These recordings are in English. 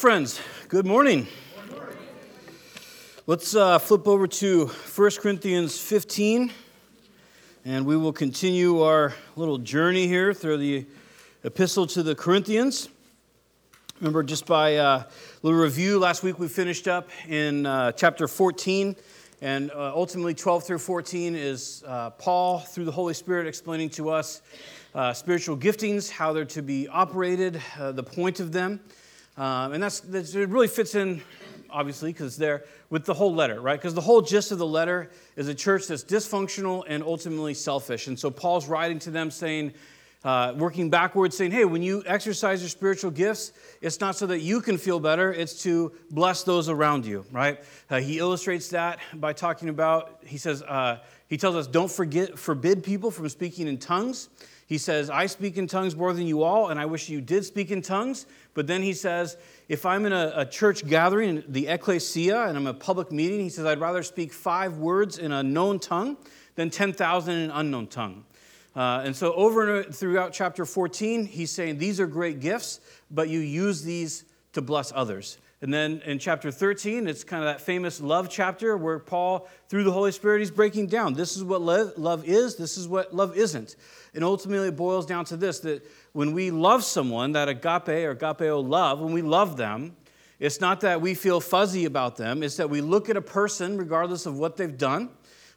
Friends, good morning. Let's uh, flip over to 1 Corinthians 15, and we will continue our little journey here through the epistle to the Corinthians. Remember, just by a uh, little review, last week we finished up in uh, chapter 14, and uh, ultimately 12 through 14 is uh, Paul, through the Holy Spirit, explaining to us uh, spiritual giftings, how they're to be operated, the point of them. Um, and that's, that's, it really fits in, obviously, because there with the whole letter, right? Because the whole gist of the letter is a church that's dysfunctional and ultimately selfish. And so Paul's writing to them saying, uh, working backwards, saying, hey, when you exercise your spiritual gifts, it's not so that you can feel better, it's to bless those around you, right? Uh, he illustrates that by talking about, he says, uh, he tells us, don't forget, forbid people from speaking in tongues. He says, I speak in tongues more than you all, and I wish you did speak in tongues. But then he says, if I'm in a, a church gathering, the ecclesia, and I'm a public meeting, he says, I'd rather speak five words in a known tongue than 10,000 in an unknown tongue. Uh, and so, over and throughout chapter 14, he's saying these are great gifts, but you use these to bless others. And then in chapter 13, it's kind of that famous love chapter where Paul, through the Holy Spirit, he's breaking down this is what love is, this is what love isn't. And ultimately, it boils down to this that when we love someone, that agape or agapeo love, when we love them, it's not that we feel fuzzy about them, it's that we look at a person, regardless of what they've done,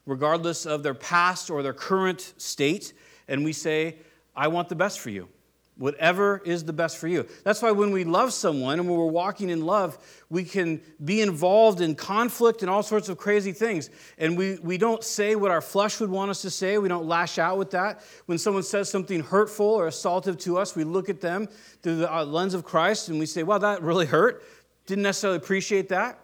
regardless of their past or their current state, and we say, I want the best for you. Whatever is the best for you. That's why when we love someone and when we're walking in love, we can be involved in conflict and all sorts of crazy things. And we, we don't say what our flesh would want us to say. We don't lash out with that. When someone says something hurtful or assaultive to us, we look at them through the uh, lens of Christ and we say, well, that really hurt. Didn't necessarily appreciate that.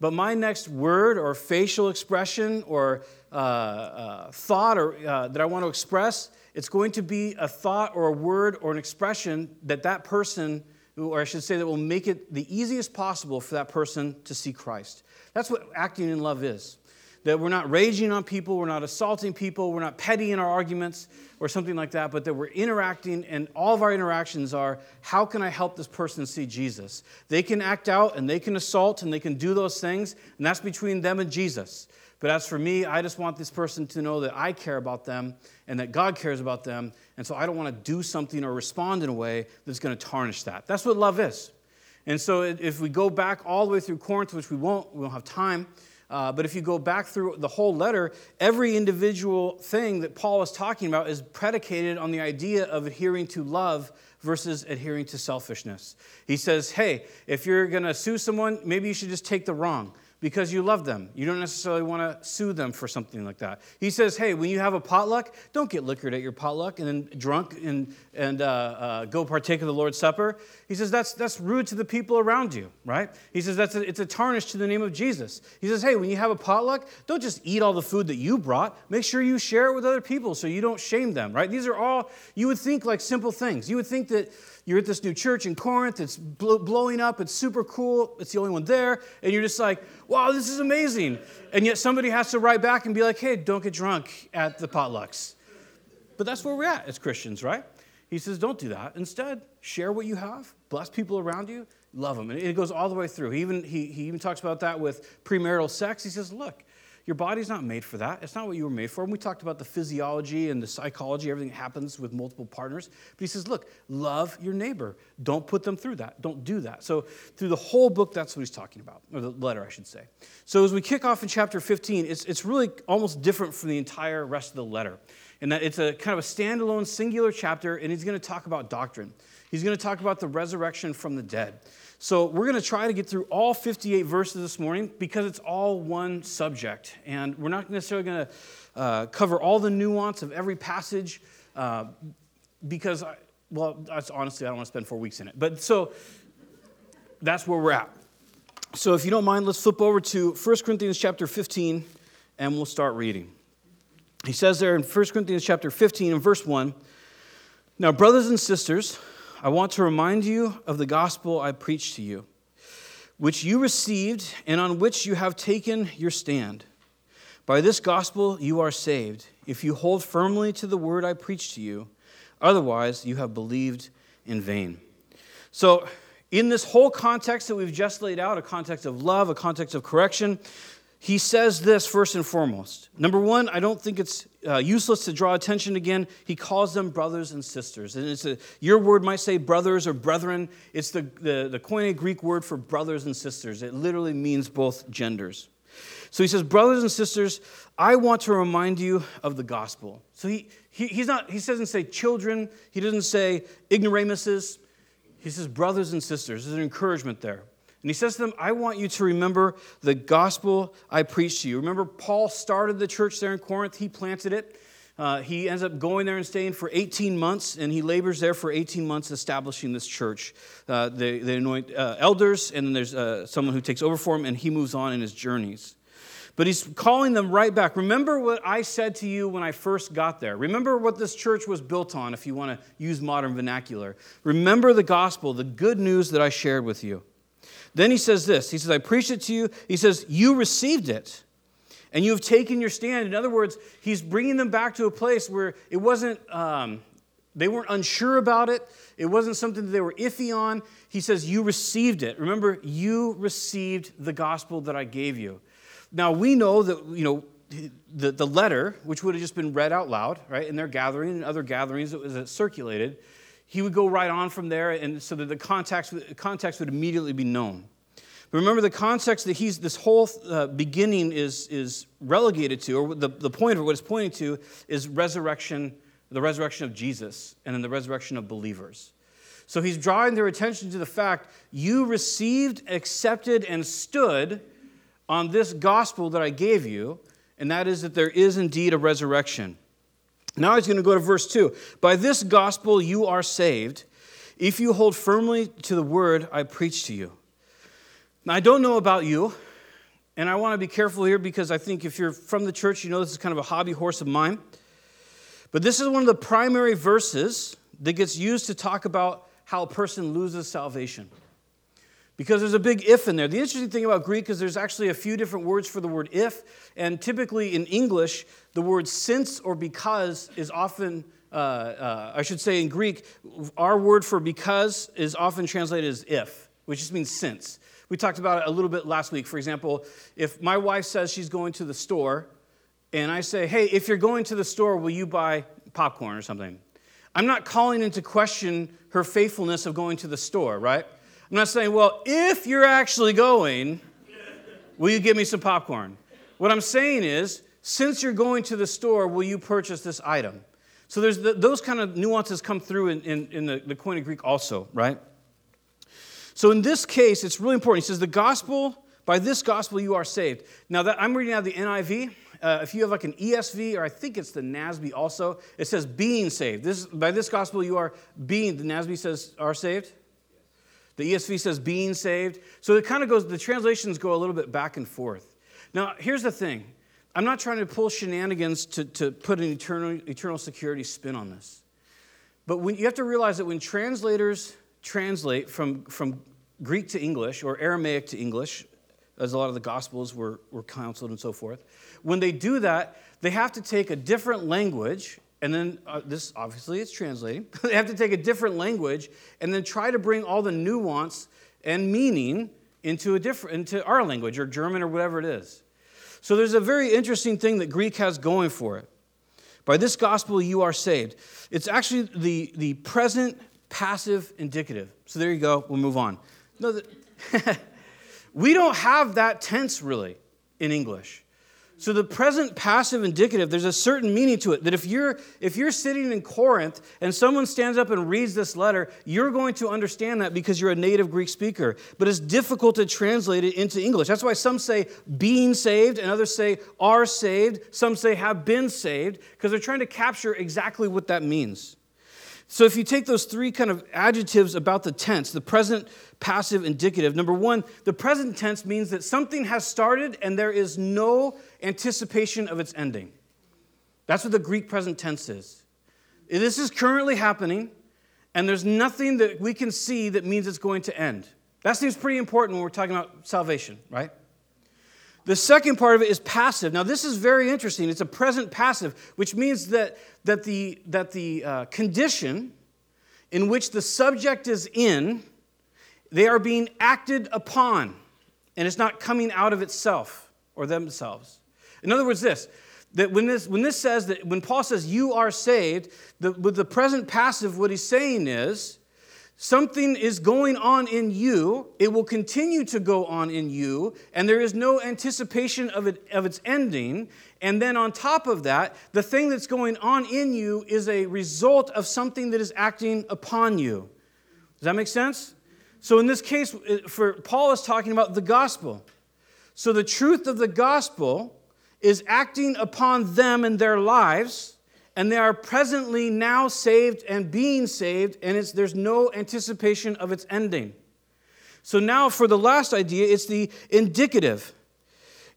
But my next word or facial expression or uh, uh, thought or, uh, that I want to express it's going to be a thought or a word or an expression that that person, or I should say, that will make it the easiest possible for that person to see Christ. That's what acting in love is. That we're not raging on people, we're not assaulting people, we're not petty in our arguments or something like that, but that we're interacting, and all of our interactions are how can I help this person see Jesus? They can act out and they can assault and they can do those things, and that's between them and Jesus. But as for me, I just want this person to know that I care about them and that God cares about them. And so I don't want to do something or respond in a way that's going to tarnish that. That's what love is. And so if we go back all the way through Corinth, which we won't, we won't have time, uh, but if you go back through the whole letter, every individual thing that Paul is talking about is predicated on the idea of adhering to love versus adhering to selfishness. He says, hey, if you're going to sue someone, maybe you should just take the wrong because you love them. You don't necessarily want to sue them for something like that. He says, hey, when you have a potluck, don't get liquored at your potluck and then drunk and, and uh, uh, go partake of the Lord's Supper. He says, that's, that's rude to the people around you, right? He says, that's a, it's a tarnish to the name of Jesus. He says, hey, when you have a potluck, don't just eat all the food that you brought. Make sure you share it with other people so you don't shame them, right? These are all, you would think like simple things. You would think that you're at this new church in Corinth, it's blowing up, it's super cool, it's the only one there, and you're just like, wow, this is amazing. And yet somebody has to write back and be like, hey, don't get drunk at the potlucks. But that's where we're at as Christians, right? He says, don't do that. Instead, share what you have, bless people around you, love them. And it goes all the way through. He even, he, he even talks about that with premarital sex. He says, look, your body's not made for that. It's not what you were made for. And we talked about the physiology and the psychology, everything that happens with multiple partners. But he says, look, love your neighbor. Don't put them through that. Don't do that. So, through the whole book, that's what he's talking about, or the letter, I should say. So, as we kick off in chapter 15, it's, it's really almost different from the entire rest of the letter. In that it's a kind of a standalone, singular chapter, and he's going to talk about doctrine. He's going to talk about the resurrection from the dead. So we're going to try to get through all 58 verses this morning because it's all one subject. And we're not necessarily going to uh, cover all the nuance of every passage uh, because, I, well, that's, honestly, I don't want to spend four weeks in it. But so that's where we're at. So if you don't mind, let's flip over to 1 Corinthians chapter 15 and we'll start reading. He says there in 1 Corinthians chapter 15 and verse 1 Now, brothers and sisters, I want to remind you of the gospel I preached to you, which you received and on which you have taken your stand. By this gospel you are saved, if you hold firmly to the word I preached to you. Otherwise, you have believed in vain. So, in this whole context that we've just laid out, a context of love, a context of correction, he says this first and foremost. Number one, I don't think it's uh, useless to draw attention again. He calls them brothers and sisters. And it's a, your word might say brothers or brethren. It's the, the, the Koine Greek word for brothers and sisters. It literally means both genders. So he says, Brothers and sisters, I want to remind you of the gospel. So he, he, he's not, he doesn't say children, he doesn't say ignoramuses. He says, Brothers and sisters. There's an encouragement there. And he says to them, I want you to remember the gospel I preached to you. Remember, Paul started the church there in Corinth, he planted it. Uh, he ends up going there and staying for 18 months, and he labors there for 18 months establishing this church. Uh, they, they anoint uh, elders, and then there's uh, someone who takes over for him, and he moves on in his journeys. But he's calling them right back. Remember what I said to you when I first got there. Remember what this church was built on, if you want to use modern vernacular. Remember the gospel, the good news that I shared with you. Then he says this He says, I preached it to you. He says, You received it, and you have taken your stand. In other words, he's bringing them back to a place where it wasn't, um, they weren't unsure about it. It wasn't something that they were iffy on. He says, You received it. Remember, you received the gospel that I gave you. Now, we know that, you know, the, the letter, which would have just been read out loud, right, in their gathering and other gatherings that was circulated, he would go right on from there, and so that the context, context would immediately be known. But remember, the context that he's, this whole uh, beginning is, is relegated to, or the, the point of what it's pointing to, is resurrection, the resurrection of Jesus, and then the resurrection of believers. So he's drawing their attention to the fact you received, accepted, and stood on this gospel that I gave you, and that is that there is indeed a resurrection. Now he's going to go to verse 2. By this gospel you are saved if you hold firmly to the word I preach to you. Now, I don't know about you, and I want to be careful here because I think if you're from the church, you know this is kind of a hobby horse of mine. But this is one of the primary verses that gets used to talk about how a person loses salvation because there's a big if in there. The interesting thing about Greek is there's actually a few different words for the word if, and typically in English, the word since or because is often, uh, uh, I should say in Greek, our word for because is often translated as if, which just means since. We talked about it a little bit last week. For example, if my wife says she's going to the store, and I say, hey, if you're going to the store, will you buy popcorn or something? I'm not calling into question her faithfulness of going to the store, right? I'm not saying, well, if you're actually going, will you give me some popcorn? What I'm saying is, since you're going to the store, will you purchase this item? So there's the, those kind of nuances come through in, in, in the, the Koine Greek also, right? So in this case, it's really important. He says, the gospel, by this gospel you are saved. Now that I'm reading out the NIV. Uh, if you have like an ESV, or I think it's the NASB also, it says being saved. This, by this gospel you are being, the NASB says are saved. The ESV says being saved. So it kind of goes, the translations go a little bit back and forth. Now, here's the thing I'm not trying to pull shenanigans to, to put an eternal, eternal security spin on this. But when, you have to realize that when translators translate from, from Greek to English or Aramaic to English, as a lot of the Gospels were, were counseled and so forth, when they do that, they have to take a different language and then uh, this obviously is translating. they have to take a different language and then try to bring all the nuance and meaning into a different into our language or German or whatever it is. So there's a very interesting thing that Greek has going for it. By this gospel you are saved. It's actually the, the present passive indicative. So there you go. We'll move on. No, the, we don't have that tense really in English. So the present passive indicative, there's a certain meaning to it. That if you're if you're sitting in Corinth and someone stands up and reads this letter, you're going to understand that because you're a native Greek speaker. But it's difficult to translate it into English. That's why some say being saved and others say are saved. Some say have been saved because they're trying to capture exactly what that means. So if you take those three kind of adjectives about the tense, the present, passive, indicative, number one, the present tense means that something has started and there is no anticipation of its ending. That's what the Greek present tense is. This is currently happening, and there's nothing that we can see that means it's going to end. That seems pretty important when we're talking about salvation, right? The second part of it is passive. Now, this is very interesting. It's a present passive, which means that, that the, that the uh, condition in which the subject is in they are being acted upon, and it's not coming out of itself or themselves. In other words, this that when this, when this says that when Paul says you are saved, the, with the present passive, what he's saying is something is going on in you, it will continue to go on in you, and there is no anticipation of, it, of its ending. And then on top of that, the thing that's going on in you is a result of something that is acting upon you. Does that make sense? So in this case, uh, for Paul is talking about the gospel. So the truth of the gospel is acting upon them in their lives, and they are presently now saved and being saved, and there's no anticipation of its ending. So now for the last idea, it's the indicative.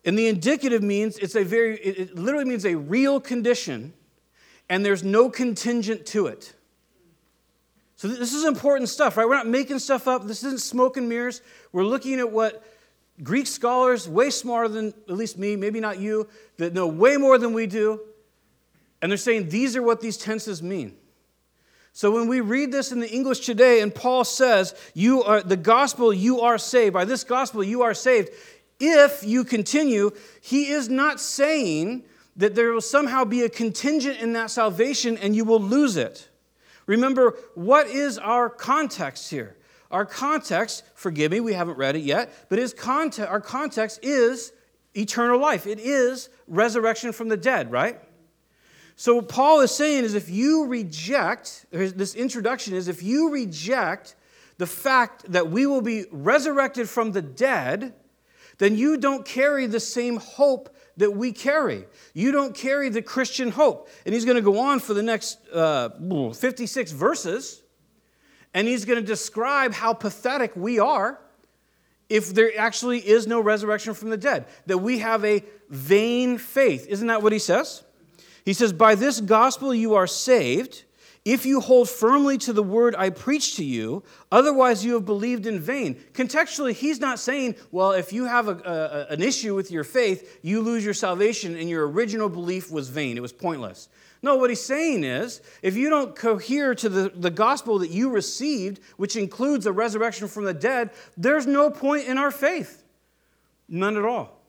And the indicative means it's a very, it literally means a real condition, and there's no contingent to it. So this is important stuff, right? We're not making stuff up. This isn't smoke and mirrors. We're looking at what Greek scholars, way smarter than at least me, maybe not you, that know way more than we do. And they're saying these are what these tenses mean. So when we read this in the English today, and Paul says, You are the gospel, you are saved. By this gospel, you are saved. If you continue, he is not saying that there will somehow be a contingent in that salvation and you will lose it. Remember, what is our context here? Our context, forgive me, we haven't read it yet, but is context, our context is eternal life. It is resurrection from the dead, right? So Paul is saying is if you reject, this introduction is if you reject the fact that we will be resurrected from the dead, then you don't carry the same hope that we carry. You don't carry the Christian hope. And he's going to go on for the next uh, 56 verses, and he's going to describe how pathetic we are if there actually is no resurrection from the dead, that we have a vain faith. Isn't that what he says? He says, By this gospel you are saved if you hold firmly to the word I preach to you, otherwise you have believed in vain. Contextually, he's not saying, well, if you have a, a, an issue with your faith, you lose your salvation and your original belief was vain, it was pointless. No, what he's saying is, if you don't cohere to the, the gospel that you received, which includes a resurrection from the dead, there's no point in our faith. None at all.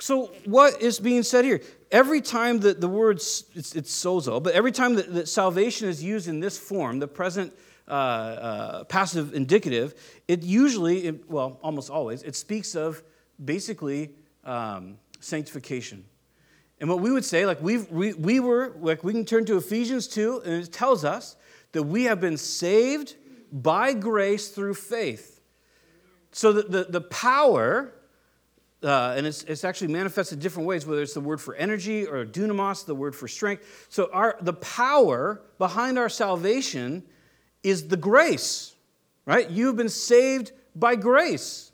So, what is being said here? Every time that the word, it's, it's sozo, but every time that, that, salvation is used in this form, the present uh, uh, passive indicative, it usually, it, well, almost always, it speaks of basically um, sanctification. And what we would say, like we we, we were, like we can turn to Ephesians 2, and it tells us that we have been saved by grace through faith. So that the, the power uh, and it's, it's actually manifested different ways, whether it's the word for energy or dunamis, the word for strength. So our, the power behind our salvation is the grace, right? You've been saved by grace.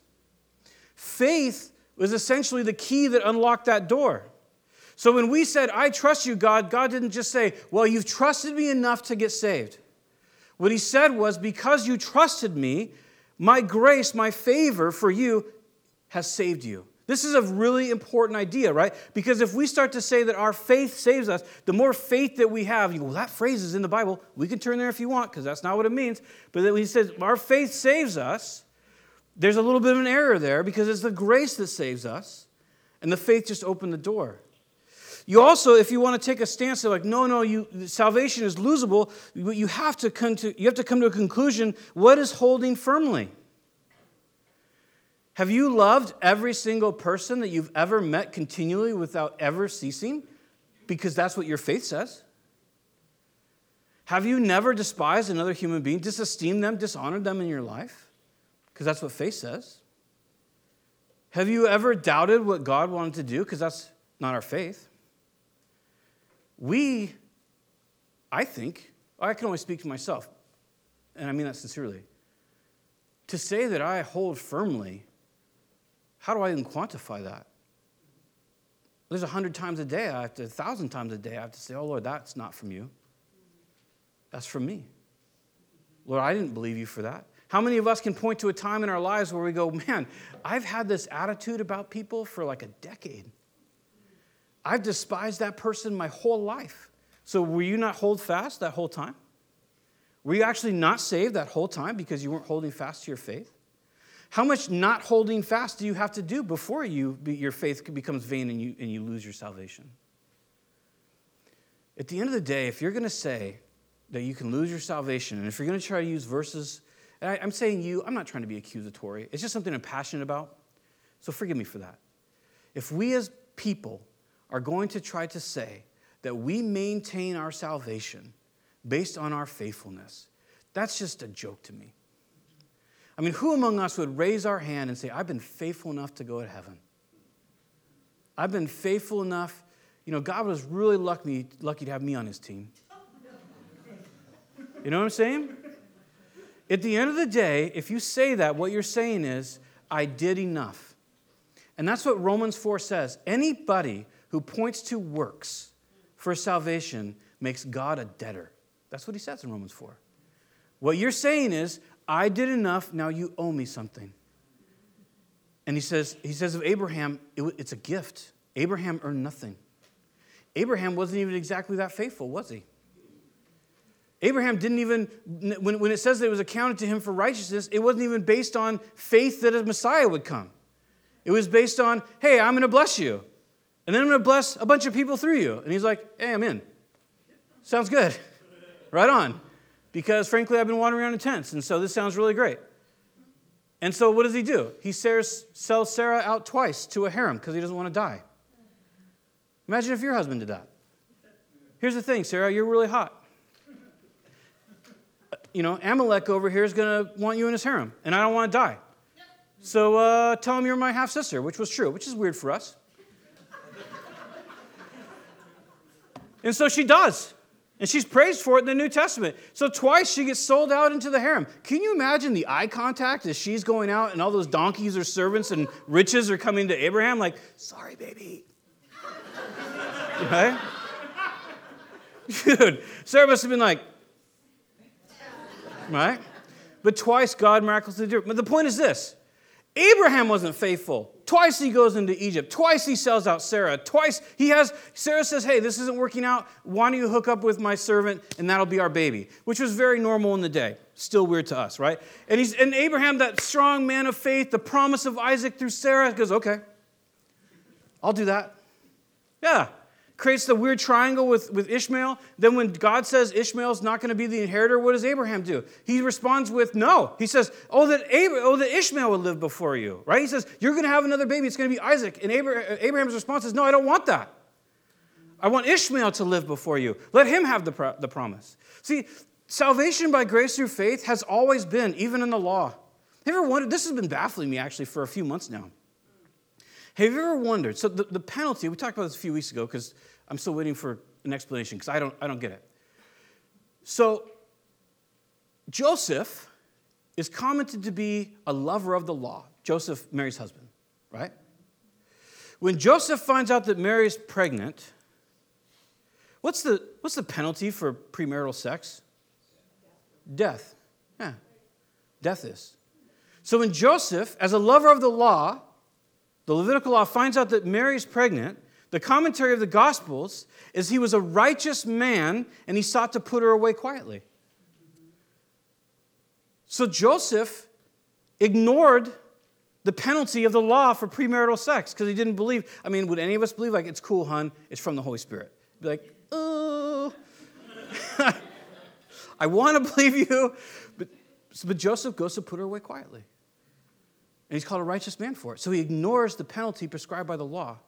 Faith was essentially the key that unlocked that door. So when we said, I trust you, God, God didn't just say, Well, you've trusted me enough to get saved. What he said was, Because you trusted me, my grace, my favor for you has saved you. This is a really important idea, right? Because if we start to say that our faith saves us, the more faith that we have, you go, well, that phrase is in the Bible. We can turn there if you want, because that's not what it means. But then he says, our faith saves us. There's a little bit of an error there because it's the grace that saves us, and the faith just opened the door. You also, if you want to take a stance of like, no, no, you, salvation is losable, you have to come to, you have to come to a conclusion. What is holding firmly? Have you loved every single person that you've ever met continually without ever ceasing? Because that's what your faith says. Have you never despised another human being, disesteemed them, dishonored them in your life? Because that's what faith says. Have you ever doubted what God wanted to do? Because that's not our faith. We, I think, oh, I can only speak to myself, and I mean that sincerely. To say that I hold firmly how do I even quantify that? There's a hundred times a day, I have to, a thousand times a day, I have to say, oh Lord, that's not from you. That's from me. Lord, I didn't believe you for that. How many of us can point to a time in our lives where we go, man, I've had this attitude about people for like a decade. I've despised that person my whole life. So, will you not hold fast that whole time? Were you actually not saved that whole time because you weren't holding fast to your faith? How much not holding fast do you have to do before you, your faith becomes vain and you, and you lose your salvation? At the end of the day, if you're going to say that you can lose your salvation, and if you're going to try to use verses, and I, I'm saying you, I'm not trying to be accusatory. It's just something I'm passionate about. So forgive me for that. If we as people are going to try to say that we maintain our salvation based on our faithfulness, that's just a joke to me. I mean, who among us would raise our hand and say, I've been faithful enough to go to heaven? I've been faithful enough. You know, God was really lucky, lucky to have me on his team. You know what I'm saying? At the end of the day, if you say that, what you're saying is, I did enough. And that's what Romans 4 says. Anybody who points to works for salvation makes God a debtor. That's what he says in Romans 4. What you're saying is, I did enough, now you owe me something. And he says, he says of Abraham, it, it's a gift. Abraham earned nothing. Abraham wasn't even exactly that faithful, was he? Abraham didn't even, when, when it says that it was accounted to him for righteousness, it wasn't even based on faith that a Messiah would come. It was based on, hey, I'm going to bless you. And then I'm going to bless a bunch of people through you. And he's like, hey, I'm in. Sounds good. Right on. Because frankly, I've been wandering around in tents, and so this sounds really great. And so what does he do? He sells Sarah out twice to a harem because he doesn't want to die. Imagine if your husband did that. Here's the thing, Sarah, you're really hot. You know, Amalek over here is going to want you in his harem, and I don't want to die. So uh, tell him you're my half sister, which was true, which is weird for us. and so she does. And she's praised for it in the New Testament. So twice she gets sold out into the harem. Can you imagine the eye contact as she's going out and all those donkeys or servants and riches are coming to Abraham? Like, sorry, baby. right? Dude, Sarah must have been like, right? But twice God miraculously did. But the point is this Abraham wasn't faithful. Twice he goes into Egypt. Twice he sells out Sarah. Twice he has, Sarah says, Hey, this isn't working out. Why don't you hook up with my servant and that'll be our baby? Which was very normal in the day. Still weird to us, right? And, he's, and Abraham, that strong man of faith, the promise of Isaac through Sarah, goes, Okay, I'll do that. Yeah, creates the weird triangle with, with Ishmael. Then, when God says Ishmael's not going to be the inheritor, what does Abraham do? He responds with no. He says, Oh, that, Abraham, oh, that Ishmael would live before you, right? He says, You're going to have another baby. It's going to be Isaac. And Abraham's response is, No, I don't want that. I want Ishmael to live before you. Let him have the, pro- the promise. See, salvation by grace through faith has always been, even in the law. Have you ever wondered? This has been baffling me actually for a few months now. Have you ever wondered? So, the, the penalty, we talked about this a few weeks ago because I'm still waiting for an explanation because I don't, I don't get it. So, Joseph is commented to be a lover of the law. Joseph, Mary's husband, right? When Joseph finds out that Mary's pregnant, what's the, what's the penalty for premarital sex? Death. Yeah, death is. So when Joseph, as a lover of the law, the Levitical law finds out that Mary's pregnant, the commentary of the Gospels is he was a righteous man and he sought to put her away quietly. So Joseph ignored the penalty of the law for premarital sex because he didn't believe. I mean, would any of us believe, like, it's cool, hun, it's from the Holy Spirit? Be like, oh. I want to believe you. But, but Joseph goes to put her away quietly. And he's called a righteous man for it. So he ignores the penalty prescribed by the law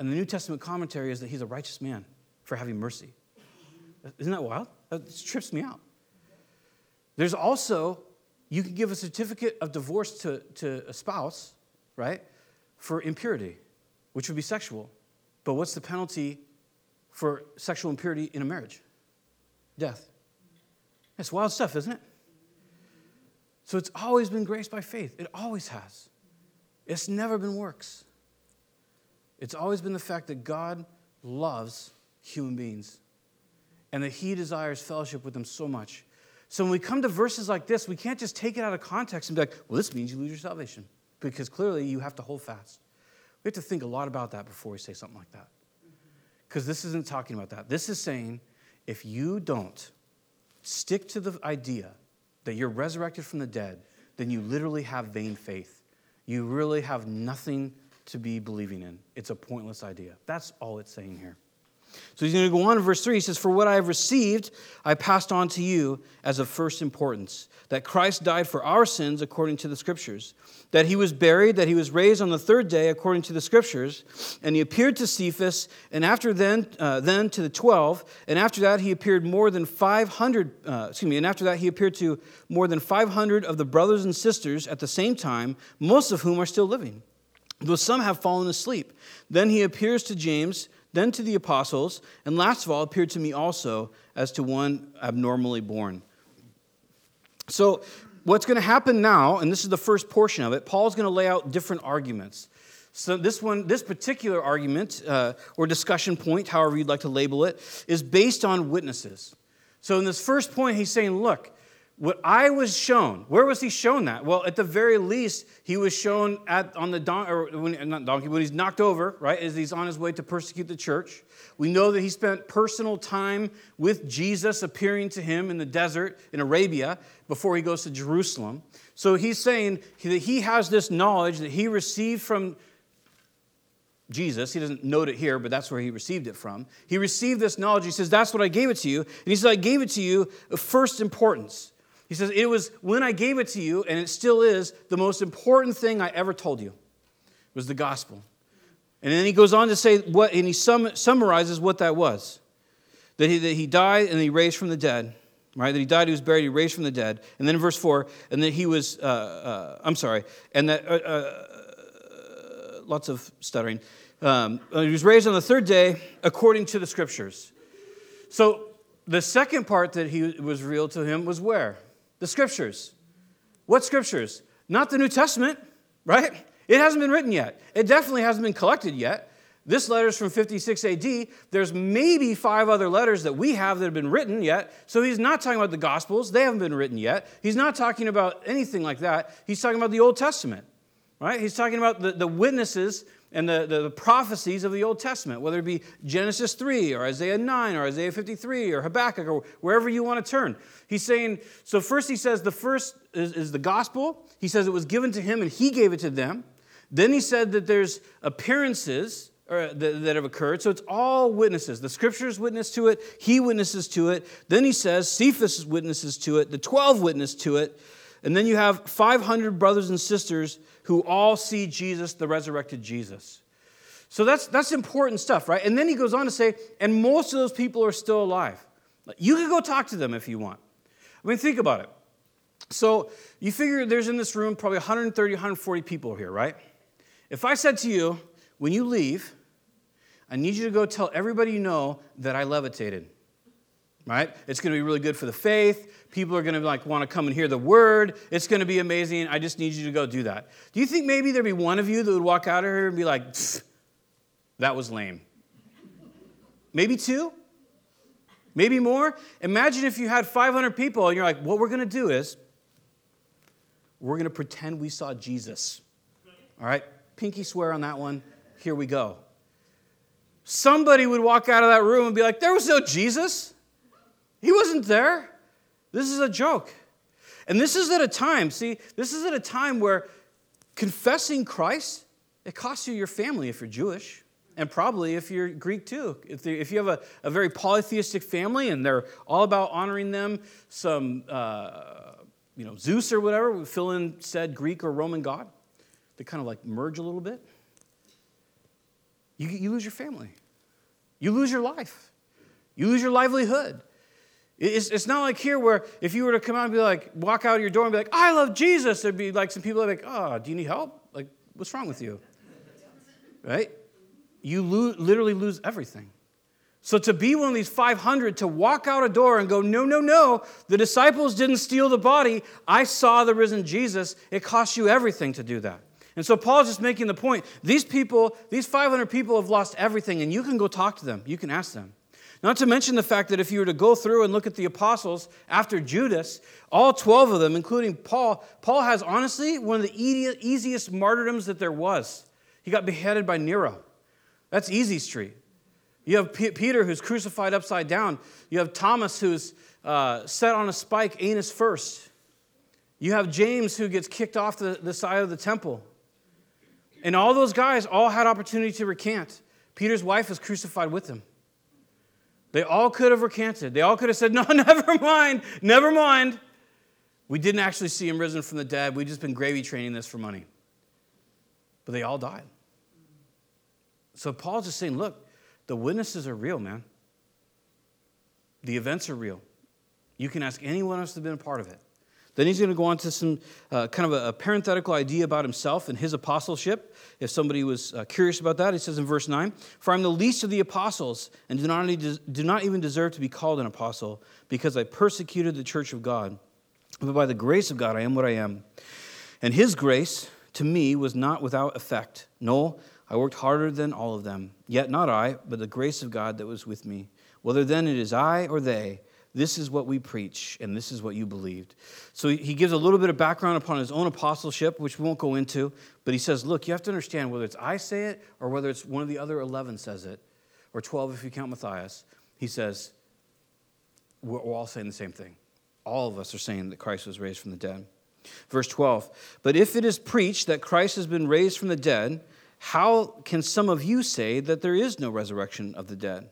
and the New Testament commentary is that he's a righteous man for having mercy. Isn't that wild? That trips me out. There's also, you can give a certificate of divorce to, to a spouse, right, for impurity, which would be sexual. But what's the penalty for sexual impurity in a marriage? Death. That's wild stuff, isn't it? So it's always been grace by faith. It always has. It's never been works. It's always been the fact that God loves human beings and that He desires fellowship with them so much. So when we come to verses like this, we can't just take it out of context and be like, well, this means you lose your salvation, because clearly you have to hold fast. We have to think a lot about that before we say something like that. Because this isn't talking about that. This is saying if you don't stick to the idea that you're resurrected from the dead, then you literally have vain faith. You really have nothing to be believing in. It's a pointless idea. That's all it's saying here. So he's going to go on in verse 3. He says, For what I have received, I passed on to you as of first importance that Christ died for our sins according to the Scriptures, that he was buried, that he was raised on the third day according to the Scriptures, and he appeared to Cephas, and after then, uh, then to the twelve, and after that he appeared more than 500, uh, excuse me, and after that he appeared to more than 500 of the brothers and sisters at the same time, most of whom are still living, though some have fallen asleep. Then he appears to James, then to the apostles, and last of all appeared to me also as to one abnormally born. So, what's going to happen now, and this is the first portion of it, Paul's going to lay out different arguments. So, this one, this particular argument uh, or discussion point, however you'd like to label it, is based on witnesses. So, in this first point, he's saying, look, what I was shown, where was he shown that? Well, at the very least, he was shown at on the don, or when, not donkey, when he's knocked over, right, as he's on his way to persecute the church. We know that he spent personal time with Jesus appearing to him in the desert in Arabia before he goes to Jerusalem. So he's saying that he has this knowledge that he received from Jesus. He doesn't note it here, but that's where he received it from. He received this knowledge. He says, That's what I gave it to you. And he says, I gave it to you of first importance. He says, It was when I gave it to you, and it still is, the most important thing I ever told you was the gospel. And then he goes on to say what, and he sum, summarizes what that was that he, that he died and he raised from the dead, right? That he died, he was buried, he raised from the dead. And then in verse 4, and that he was, uh, uh, I'm sorry, and that, uh, uh lots of stuttering. Um, he was raised on the third day according to the scriptures. So the second part that he was revealed to him was where? The scriptures. What scriptures? Not the New Testament, right? It hasn't been written yet. It definitely hasn't been collected yet. This letter is from 56 AD. There's maybe five other letters that we have that have been written yet. So he's not talking about the Gospels. They haven't been written yet. He's not talking about anything like that. He's talking about the Old Testament, right? He's talking about the, the witnesses and the, the, the, prophecies of the Old Testament, whether it be Genesis 3 or Isaiah 9 or Isaiah 53 or Habakkuk or wherever you want to turn. He's saying, so first he says the first is, is the gospel. He says it was given to him and he gave it to them. Then he said that there's appearances uh, that, that have occurred. So it's all witnesses. The scriptures witness to it, he witnesses to it. Then he says Cephas witnesses to it, the 12 witness to it. And then you have 500 brothers and sisters who all see Jesus, the resurrected Jesus. So that's, that's important stuff, right? And then he goes on to say, and most of those people are still alive. You can go talk to them if you want. I mean, think about it. So you figure there's in this room probably 130, 140 people here, right? If I said to you, when you leave, I need you to go tell everybody you know that I levitated, right? It's going to be really good for the faith. People are going to like want to come and hear the word. It's going to be amazing. I just need you to go do that. Do you think maybe there'd be one of you that would walk out of here and be like, that was lame? Maybe two? Maybe more? Imagine if you had 500 people and you're like, what we're going to do is we're going to pretend we saw Jesus. All right? Pinky swear on that one. Here we go. Somebody would walk out of that room and be like, there was no Jesus. He wasn't there. This is a joke. And this is at a time, see, this is at a time where confessing Christ, it costs you your family if you're Jewish, and probably if you're Greek too. If, if you have a, a very polytheistic family and they're all about honoring them, some, uh, you know, Zeus or whatever, fill in said Greek or Roman god, they kind of like merge a little bit. You, you lose your family, you lose your life, you lose your livelihood. It's, it's not like here where if you were to come out and be like, walk out of your door and be like, I love Jesus, there'd be like some people like, oh, do you need help? Like, what's wrong with you? Right? You lo- literally lose everything. So to be one of these 500, to walk out a door and go, no, no, no, the disciples didn't steal the body. I saw the risen Jesus. It costs you everything to do that. And so Paul's just making the point these people, these 500 people have lost everything, and you can go talk to them. You can ask them. Not to mention the fact that if you were to go through and look at the apostles after Judas, all 12 of them, including Paul, Paul has honestly one of the easiest martyrdoms that there was. He got beheaded by Nero. That's easy street. You have P- Peter who's crucified upside down. You have Thomas who's uh, set on a spike anus first. You have James who gets kicked off the, the side of the temple. And all those guys all had opportunity to recant. Peter's wife was crucified with him. They all could have recanted. They all could have said, No, never mind, never mind. We didn't actually see him risen from the dead. We've just been gravy training this for money. But they all died. So Paul's just saying, Look, the witnesses are real, man. The events are real. You can ask anyone else that's been a part of it. Then he's going to go on to some uh, kind of a, a, parenthetical idea about himself and his apostleship. If somebody was uh, curious about that, he says in verse 9 For I'm the least of the apostles, and do not, do not even deserve to be called an apostle, because I persecuted the church of God. But by the grace of God, I am what I am. And his grace to me was not without effect. No, I worked harder than all of them. Yet not I, but the grace of God that was with me. Whether then it is I or they, this is what we preach, and this is what you believed. So he gives a little bit of background upon his own apostleship, which we won't go into, but he says, Look, you have to understand whether it's I say it or whether it's one of the other 11 says it, or 12 if you count Matthias. He says, We're all saying the same thing. All of us are saying that Christ was raised from the dead. Verse 12, But if it is preached that Christ has been raised from the dead, how can some of you say that there is no resurrection of the dead?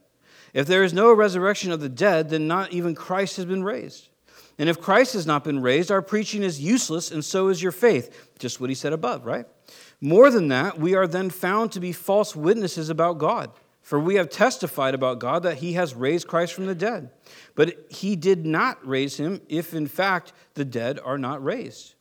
If there is no resurrection of the dead, then not even Christ has been raised. And if Christ has not been raised, our preaching is useless, and so is your faith. Just what he said above, right? More than that, we are then found to be false witnesses about God. For we have testified about God that he has raised Christ from the dead. But he did not raise him if, in fact, the dead are not raised.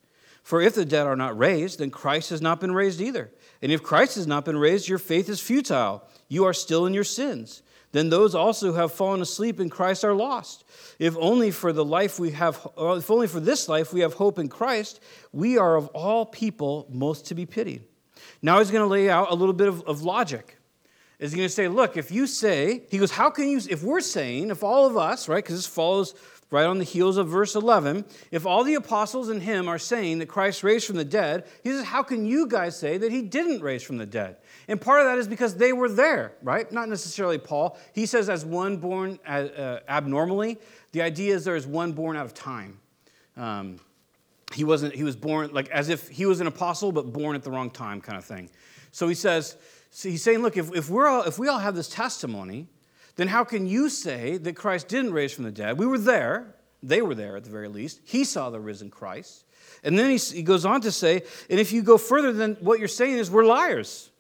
For if the dead are not raised, then Christ has not been raised either. And if Christ has not been raised, your faith is futile. You are still in your sins. Then those also who have fallen asleep in Christ are lost. If only for the life we have, uh, if only for this life we have hope in Christ, we are of all people most to be pitied. Now he's going to lay out a little bit of, of logic. Is he going to say, look, if you say, he goes, how can you, if we're saying, if all of us, right, because this follows right on the heels of verse 11, if all the apostles and him are saying that Christ raised from the dead, he says, How can you guys say that he didn't raise from the dead? And part of that is because they were there, right? Not necessarily Paul. He says, as one born uh, abnormally, the idea is there is one born out of time. Um, he wasn't, he was born like as if he was an apostle, but born at the wrong time, kind of thing. So he says, so he's saying, look, if, if, we're all, if we all have this testimony, then how can you say that Christ didn't raise from the dead? We were there. They were there at the very least. He saw the risen Christ. And then he, he goes on to say, and if you go further, then what you're saying is we're liars.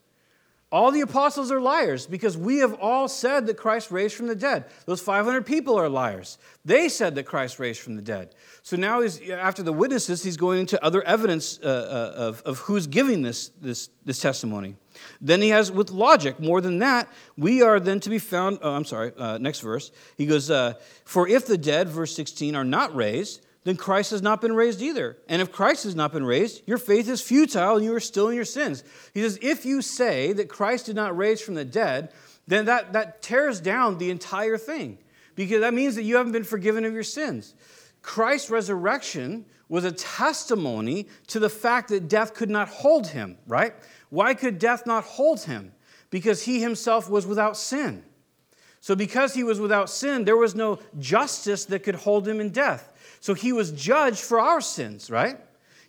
All the apostles are liars because we have all said that Christ raised from the dead. Those 500 people are liars. They said that Christ raised from the dead. So now, he's, after the witnesses, he's going into other evidence uh, uh, of, of who's giving this, this, this testimony. Then he has with logic. More than that, we are then to be found. Oh, I'm sorry, uh, next verse. He goes, uh, For if the dead, verse 16, are not raised, then Christ has not been raised either. And if Christ has not been raised, your faith is futile and you are still in your sins. He says, If you say that Christ did not raise from the dead, then that, that tears down the entire thing because that means that you haven't been forgiven of your sins. Christ's resurrection was a testimony to the fact that death could not hold him, right? Why could death not hold him? Because he himself was without sin. So, because he was without sin, there was no justice that could hold him in death. So, he was judged for our sins, right?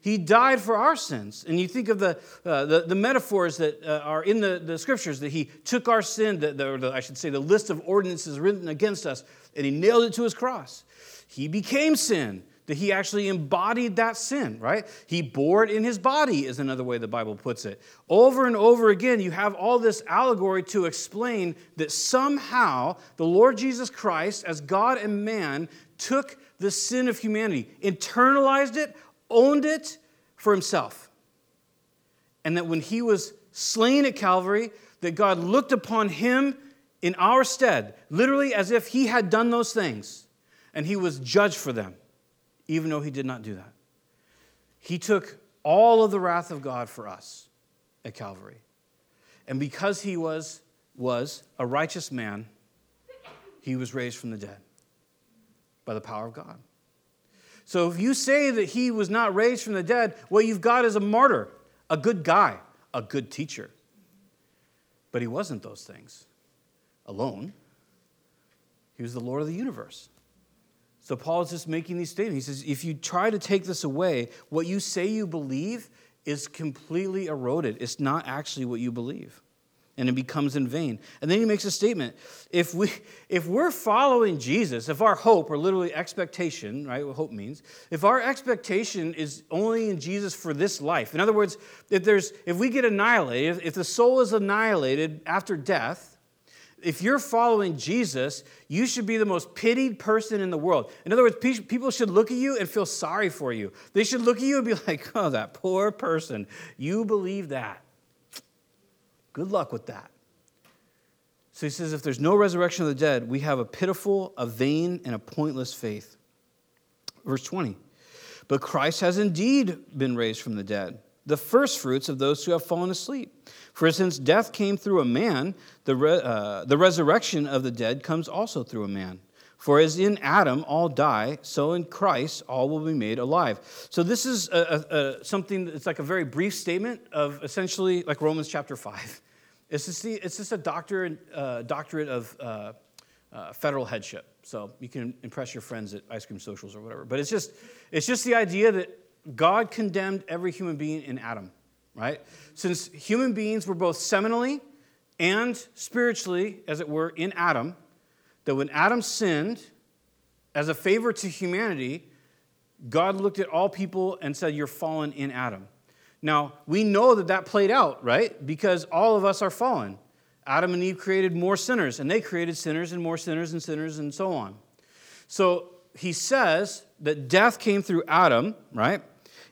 He died for our sins. And you think of the, uh, the, the, metaphors that uh, are in the, the scriptures that he took our sin, the, the, I should say, the list of ordinances written against us, and he nailed it to his cross. He became sin that he actually embodied that sin, right? He bore it in his body, is another way the Bible puts it. Over and over again, you have all this allegory to explain that somehow the Lord Jesus Christ, as God and man, took the sin of humanity, internalized it, owned it for himself. And that when he was slain at Calvary, that God looked upon him in our stead, literally as if he had done those things, and he was judged for them even though he did not do that. He took all of the wrath of God for us at Calvary. And because he was, was a righteous man, he was raised from the dead by the power of God. So if you say that he was not raised from the dead, what you've got is a martyr, a good guy, a good teacher. But he wasn't those things alone. He was the Lord of the universe. So Paul is just making these statements. He says, if you try to take this away, what you say you believe is completely eroded. It's not actually what you believe. And it becomes in vain. And then he makes a statement. If, we, if we're following Jesus, if our hope, or literally expectation, right, what hope means, if our expectation is only in Jesus for this life, in other words, if, there's, if we get annihilated, if the soul is annihilated after death, if you're following Jesus, you should be the most pitied person in the world. In other words, people should look at you and feel sorry for you. They should look at you and be like, oh, that poor person. You believe that. Good luck with that. So he says, if there's no resurrection of the dead, we have a pitiful, a vain, and a pointless faith. Verse 20. But Christ has indeed been raised from the dead, the firstfruits of those who have fallen asleep. For since death came through a man, the, re- uh, the resurrection of the dead comes also through a man. For as in Adam all die, so in Christ all will be made alive. So this is a, a, a, something that's like a very brief statement of essentially like Romans chapter 5. It's just, the, it's just a doctorate, uh, doctorate of uh, uh, federal headship. So you can impress your friends at ice cream socials or whatever. But it's just, it's just the idea that God condemned every human being in Adam right? Since human beings were both seminally and spiritually, as it were, in Adam, that when Adam sinned, as a favor to humanity, God looked at all people and said, You're fallen in Adam. Now, we know that that played out, right? Because all of us are fallen. Adam and Eve created more sinners, and they created sinners and more sinners and sinners and so on. So he says that death came through Adam, right?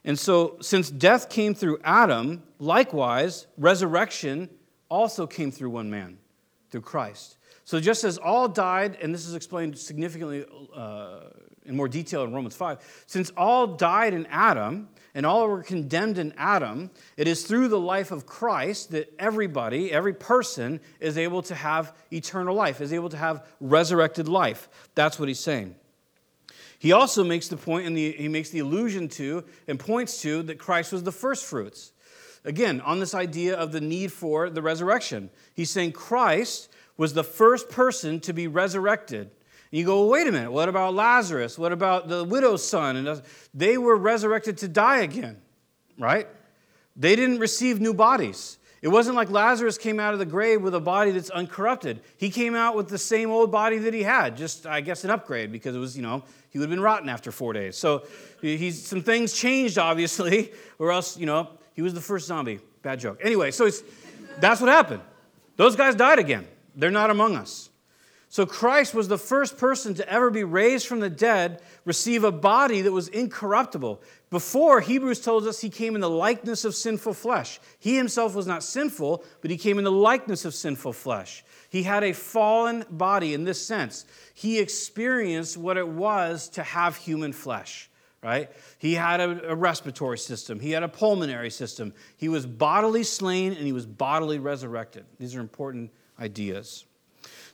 And so, since death came through Adam, likewise, resurrection also came through one man, through Christ. So, just as all died, and this is explained significantly uh, in more detail in Romans 5, since all died in Adam and all were condemned in Adam, it is through the life of Christ that everybody, every person, is able to have eternal life, is able to have resurrected life. That's what he's saying. He also makes the point, and he makes the allusion to and points to that Christ was the first fruits. Again, on this idea of the need for the resurrection. He's saying Christ was the first person to be resurrected. And you go, well, wait a minute, what about Lazarus? What about the widow's son? And they were resurrected to die again, right? They didn't receive new bodies. It wasn't like Lazarus came out of the grave with a body that's uncorrupted. He came out with the same old body that he had, just, I guess, an upgrade because it was, you know, he would have been rotten after four days. So he's, some things changed, obviously, or else, you know, he was the first zombie. Bad joke. Anyway, so it's, that's what happened. Those guys died again. They're not among us. So Christ was the first person to ever be raised from the dead, receive a body that was incorruptible. Before, Hebrews tells us he came in the likeness of sinful flesh. He himself was not sinful, but he came in the likeness of sinful flesh. He had a fallen body in this sense. He experienced what it was to have human flesh, right? He had a, a respiratory system, he had a pulmonary system. He was bodily slain and he was bodily resurrected. These are important ideas.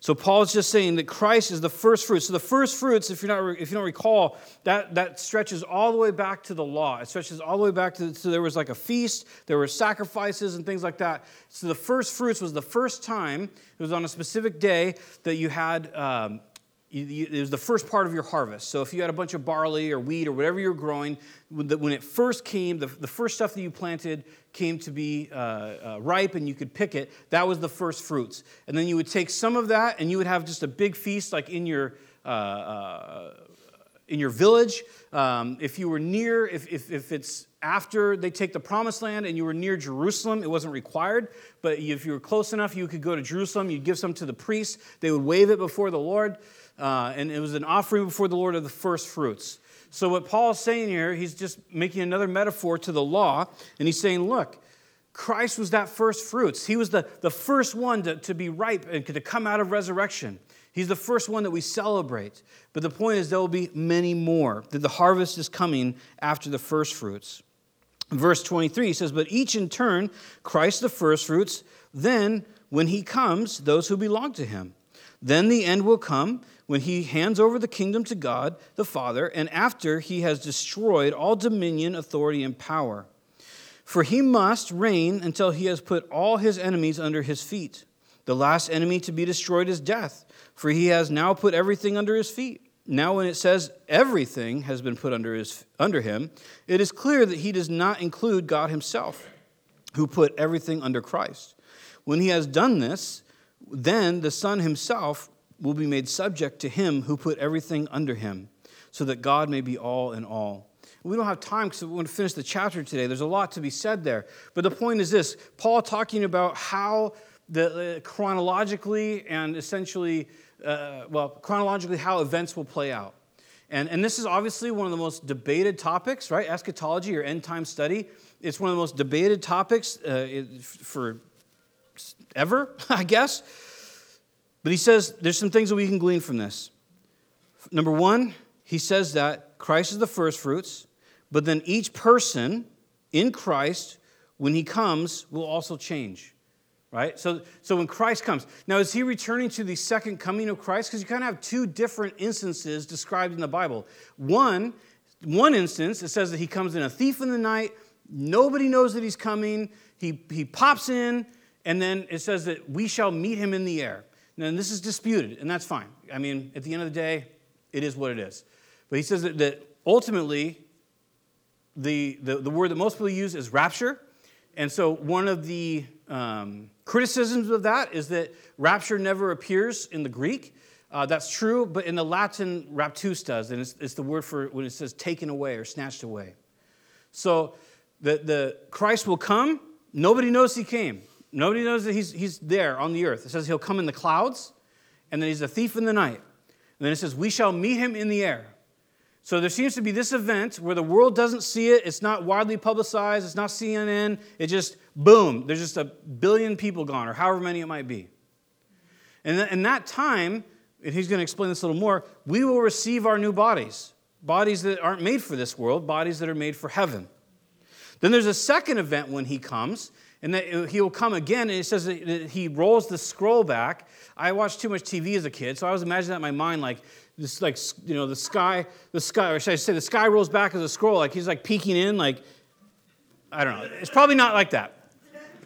So Paul is just saying that Christ is the first fruits. So the first fruits, if, you're not, if you don't recall, that, that stretches all the way back to the law. It stretches all the way back to, so there was like a feast, there were sacrifices and things like that. So the first fruits was the first time, it was on a specific day that you had um, it was the first part of your harvest. So if you had a bunch of barley or wheat or whatever you're growing, when it first came, the, first stuff that you planted came to be uh, uh, ripe and you could pick it, that was the first fruits. And then you would take some of that and you would have just a big feast like in your, uh in your village. Um, if you were near, if, if, if it's after they take the promised land and you were near Jerusalem, it wasn't required. But if you were close enough, you could go to Jerusalem, you'd give some to the priests, they would wave it before the Lord uh, and it was an offering before the Lord of the first fruits. So, what Paul is saying here, he's just making another metaphor to the law, and he's saying, look, Christ was that first fruits. He was the, the first one to, to be ripe and to come out of resurrection. He's the first one that we celebrate. But the point is, there will be many more, that the harvest is coming after the first fruits. verse 23, he says, But each in turn, Christ the first fruits, then when he comes, those who belong to him. Then the end will come when he hands over the kingdom to God the Father, and after he has destroyed all dominion, authority, and power. For he must reign until he has put all his enemies under his feet. The last enemy to be destroyed is death, for he has now put everything under his feet. now when it says everything has been put under, his, under him, it is clear that he does not include God himself, who put everything under Christ. When he has done this, then the Son himself will be made subject to him who put everything under him, so that God may be all in all. We don't have time because we want to finish the chapter today. There's a lot to be said there. But the point is this Paul talking about how the, uh, chronologically and essentially, uh, well, chronologically, how events will play out. And, and this is obviously one of the most debated topics, right? Eschatology or end time study. It's one of the most debated topics uh, for ever, I guess. But he says there's some things that we can glean from this. Number one, he says that Christ is the first fruits, but then each person in Christ, when he comes, will also change. Right? So, so when Christ comes, now is he returning to the second coming of Christ? Because you kind of have two different instances described in the Bible. One, one instance, it says that he comes in a thief in the night, nobody knows that he's coming, he, he pops in, and then it says that we shall meet him in the air. Now, this is disputed, and that's fine. I mean, at the end of the day, it is what it is. But he says that, that ultimately, the, the, the word that most people use is rapture. And so, one of the um, criticisms of that is that rapture never appears in the Greek. Uh, that's true, but in the Latin, raptus does, and it's, it's, the word for when it says taken away or snatched away. So, the, the Christ will come. Nobody knows he came. Nobody knows that he's, he's there on the earth. It says he'll come in the clouds, and then he's a thief in the night. And then it says, We shall meet him in the air. So there seems to be this event where the world doesn't see it. It's not widely publicized. It's not CNN. It just, boom, there's just a billion people gone, or however many it might be. And in that time, and he's going to explain this a little more, we will receive our new bodies. Bodies that aren't made for this world, bodies that are made for heaven. Then there's a second event when he comes, and that uh, he will come again, and it says that he rolls the scroll back. I watched too much TV as a kid, so I was imagining that in my mind, like this, like you know, the sky, the sky, or should I say, the sky rolls back as a scroll, like he's like peeking in, like I don't know. It's probably not like that.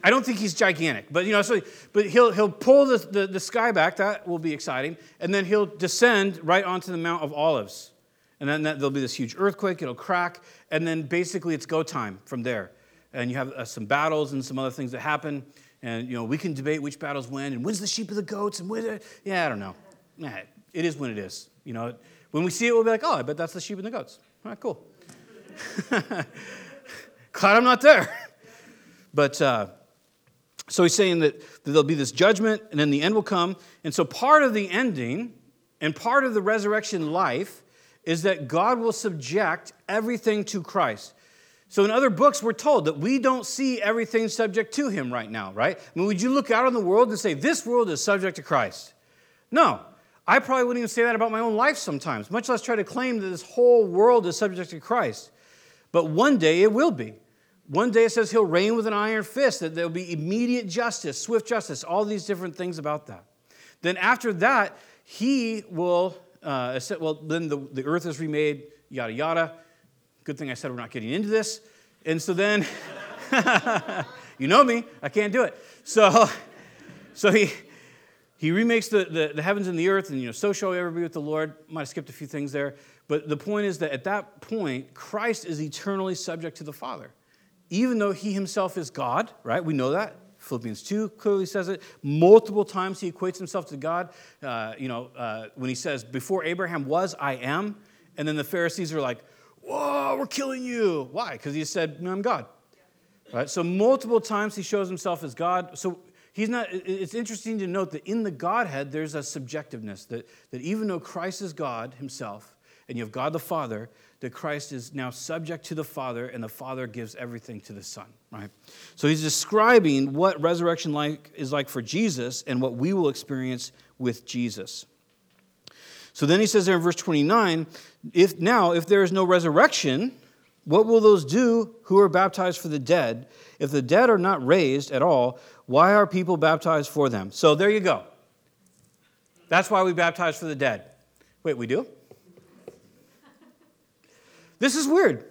I don't think he's gigantic, but you know, so but he'll he'll pull the, the, the sky back. That will be exciting, and then he'll descend right onto the Mount of Olives, and then that, there'll be this huge earthquake. It'll crack, and then basically it's go time from there and you have uh, some battles and some other things that happen. And you know, we can debate which battles win and when's the sheep of the goats and when. Yeah, I don't know. Nah, it is when it is. You know, when we see it, we'll be like, oh, I bet that's the sheep and the goats. All right, cool. Glad I'm not there. But uh, so he's saying that there'll be this judgment and then the end will come. And so part of the ending and part of the resurrection life is that God will subject everything to Christ. So, in other books, we're told that we don't see everything subject to him right now, right? I mean, would you look out on the world and say, this world is subject to Christ? No. I probably wouldn't even say that about my own life sometimes, much less try to claim that this whole world is subject to Christ. But one day it will be. One day it says he'll reign with an iron fist, that there'll be immediate justice, swift justice, all these different things about that. Then after that, he will, uh, well, then the, the earth is remade, yada, yada. Good thing I said we're not getting into this. And so then, you know me, I can't do it. So, so he, he remakes the, the, the, heavens and the earth, and you know, so shall we ever be with the Lord. Might have skipped a few things there. But the point is that at that point, Christ is eternally subject to the Father. Even though he himself is God, right? We know that. Philippians 2 clearly says it. Multiple times he equates himself to God. Uh, you know, uh, when he says, Before Abraham was, I am. And then the Pharisees are like, Whoa, we're killing you. Why? Because he said, no, I'm God. Right? So multiple times he shows himself as God. So he's not, it's interesting to note that in the Godhead, there's a subjectiveness that, that even though Christ is God himself, and you have God the Father, that Christ is now subject to the Father, and the Father gives everything to the Son, right? So he's describing what resurrection like is like for Jesus and what we will experience with Jesus. So then he says there in verse 29 if now, if there is no resurrection, what will those do who are baptized for the dead? If the dead are not raised at all, why are people baptized for them? So there you go. That's why we baptize for the dead. Wait, we do? This is weird,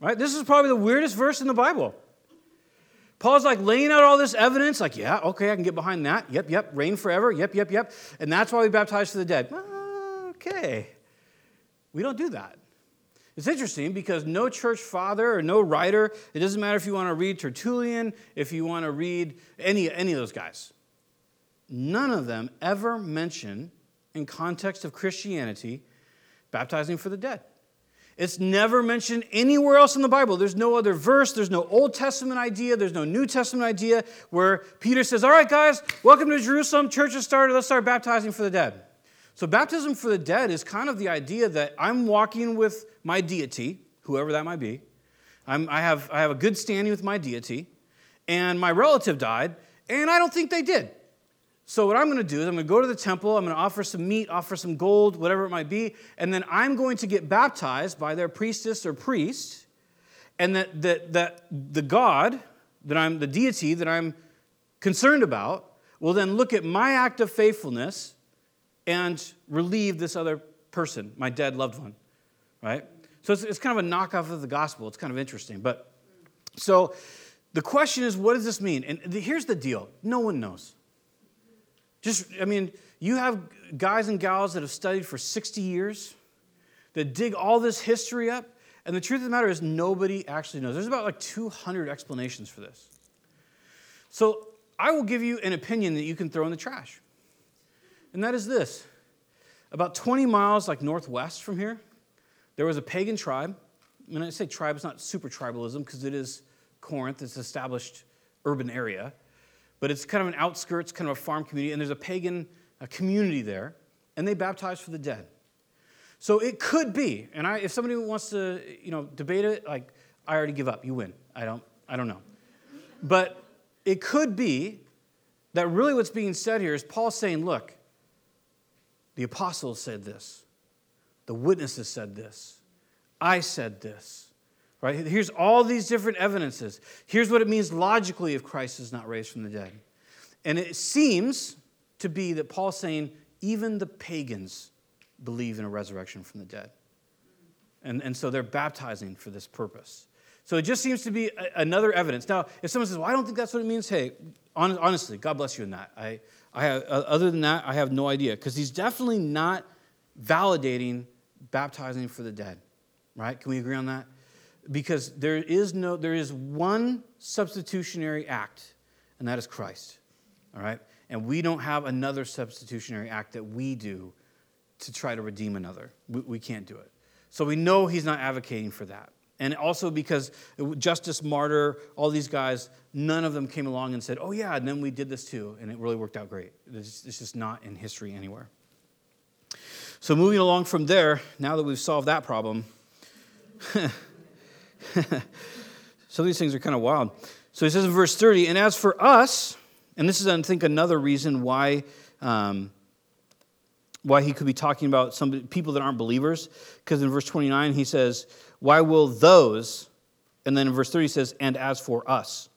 right? This is probably the weirdest verse in the Bible. Paul's like laying out all this evidence, like, yeah, okay, I can get behind that. Yep, yep, reign forever. Yep, yep, yep. And that's why we baptize for the dead okay. We don't do that. It's interesting because no church father or no writer, it doesn't matter if you want to read Tertullian, if you want to read any, any of those guys, none of them ever mention, in context of Christianity, baptizing for the dead. It's never mentioned anywhere else in the Bible. There's no other verse, there's no Old Testament idea, there's no New Testament idea where Peter says, All right, guys, welcome to Jerusalem. Church has started. Let's start baptizing for the dead. So, baptism for the dead is kind of the idea that I'm walking with my deity, whoever that might be. I'm, I, have, I have a good standing with my deity, and my relative died, and I don't think they did. So, what I'm going to do is I'm going to go to the temple, I'm going to offer some meat, offer some gold, whatever it might be, and then I'm going to get baptized by their priestess or priest, and that, that, that the God, that I'm, the deity that I'm concerned about, will then look at my act of faithfulness and relieve this other person, my dead loved one, right? So, it's, it's kind of a knockoff of the gospel. It's kind of interesting. But so the question is, what does this mean? And here's the deal no one knows. Just, I mean, you have guys and gals that have studied for 60 years that dig all this history up, and the truth of the matter is nobody actually knows. There's about like 200 explanations for this. So I will give you an opinion that you can throw in the trash. And that is this about 20 miles, like northwest from here, there was a pagan tribe. When I say tribe, it's not super tribalism because it is Corinth, it's an established urban area but it's kind of an outskirts, kind of a farm community, and there's a pagan a community there, and they baptize for the dead. So it could be, and I, if somebody wants to, you know, debate it, like I already give up. You win. I don't. I don't know. But it could be that really what's being said here is Paul saying, look, the apostles said this, the witnesses said this, I said this. Right? Here's all these different evidences. Here's what it means logically if Christ is not raised from the dead. And it seems to be that Paul's saying even the pagans believe in a resurrection from the dead. And, and so they're baptizing for this purpose. So it just seems to be a, another evidence. Now, if someone says, well, I don't think that's what it means, hey, on, honestly, God bless you in that. I, I have, uh, other than that, I have no idea. Because he's definitely not validating baptizing for the dead, right? Can we agree on that? because there is no there is one substitutionary act and that is christ all right and we don't have another substitutionary act that we do to try to redeem another we, we can't do it so we know he's not advocating for that and also because Justin Martyr all these guys none of them came along and said oh yeah and then we did this too. And it really worked out great. It's, just not in history anywhere. So moving along from there now that we've solved that problem Some of these things are kind of wild. So he says in verse 30, and as for us, and this is, I think, another reason why, um, why he could be talking about some people that aren't believers, because in verse 29 he says, Why will those, and then in verse 30 he says, And as for us,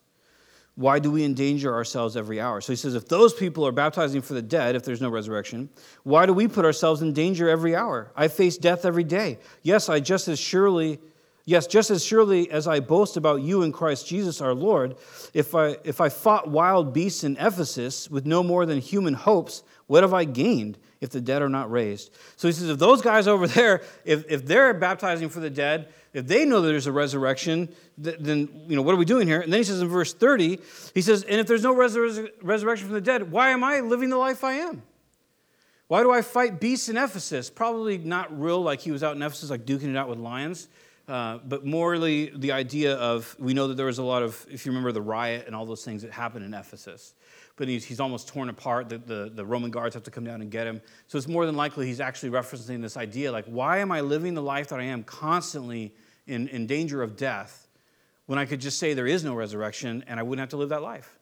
why do we endanger ourselves every hour? So he says, if those people are baptizing for the dead, if there's no resurrection, why do we put ourselves in danger every hour? I face death every day. Yes, I just as surely Yes, just as surely as I boast about you in Christ Jesus our Lord, if I, if I fought wild beasts in Ephesus with no more than human hopes, what have I gained if the dead are not raised? So he says, if those guys over there, if, if they're baptizing for the dead, if they know that there's a resurrection, then, you know, what are we doing here? And then he says in verse 30, he says, and if there's no resur- resurrection from the dead, why am I living the life I am? Why do I fight beasts in Ephesus? Probably not real, like he was out in Ephesus, like duking it out with lions. Uh, but morally, the idea of we know that there was a lot of, if you remember the riot and all those things that happened in Ephesus. But he's, he's almost torn apart. The, the, the Roman guards have to come down and get him. So it's more than likely he's actually referencing this idea like, why am I living the life that I am constantly in, in danger of death when I could just say there is no resurrection and I wouldn't have to live that life?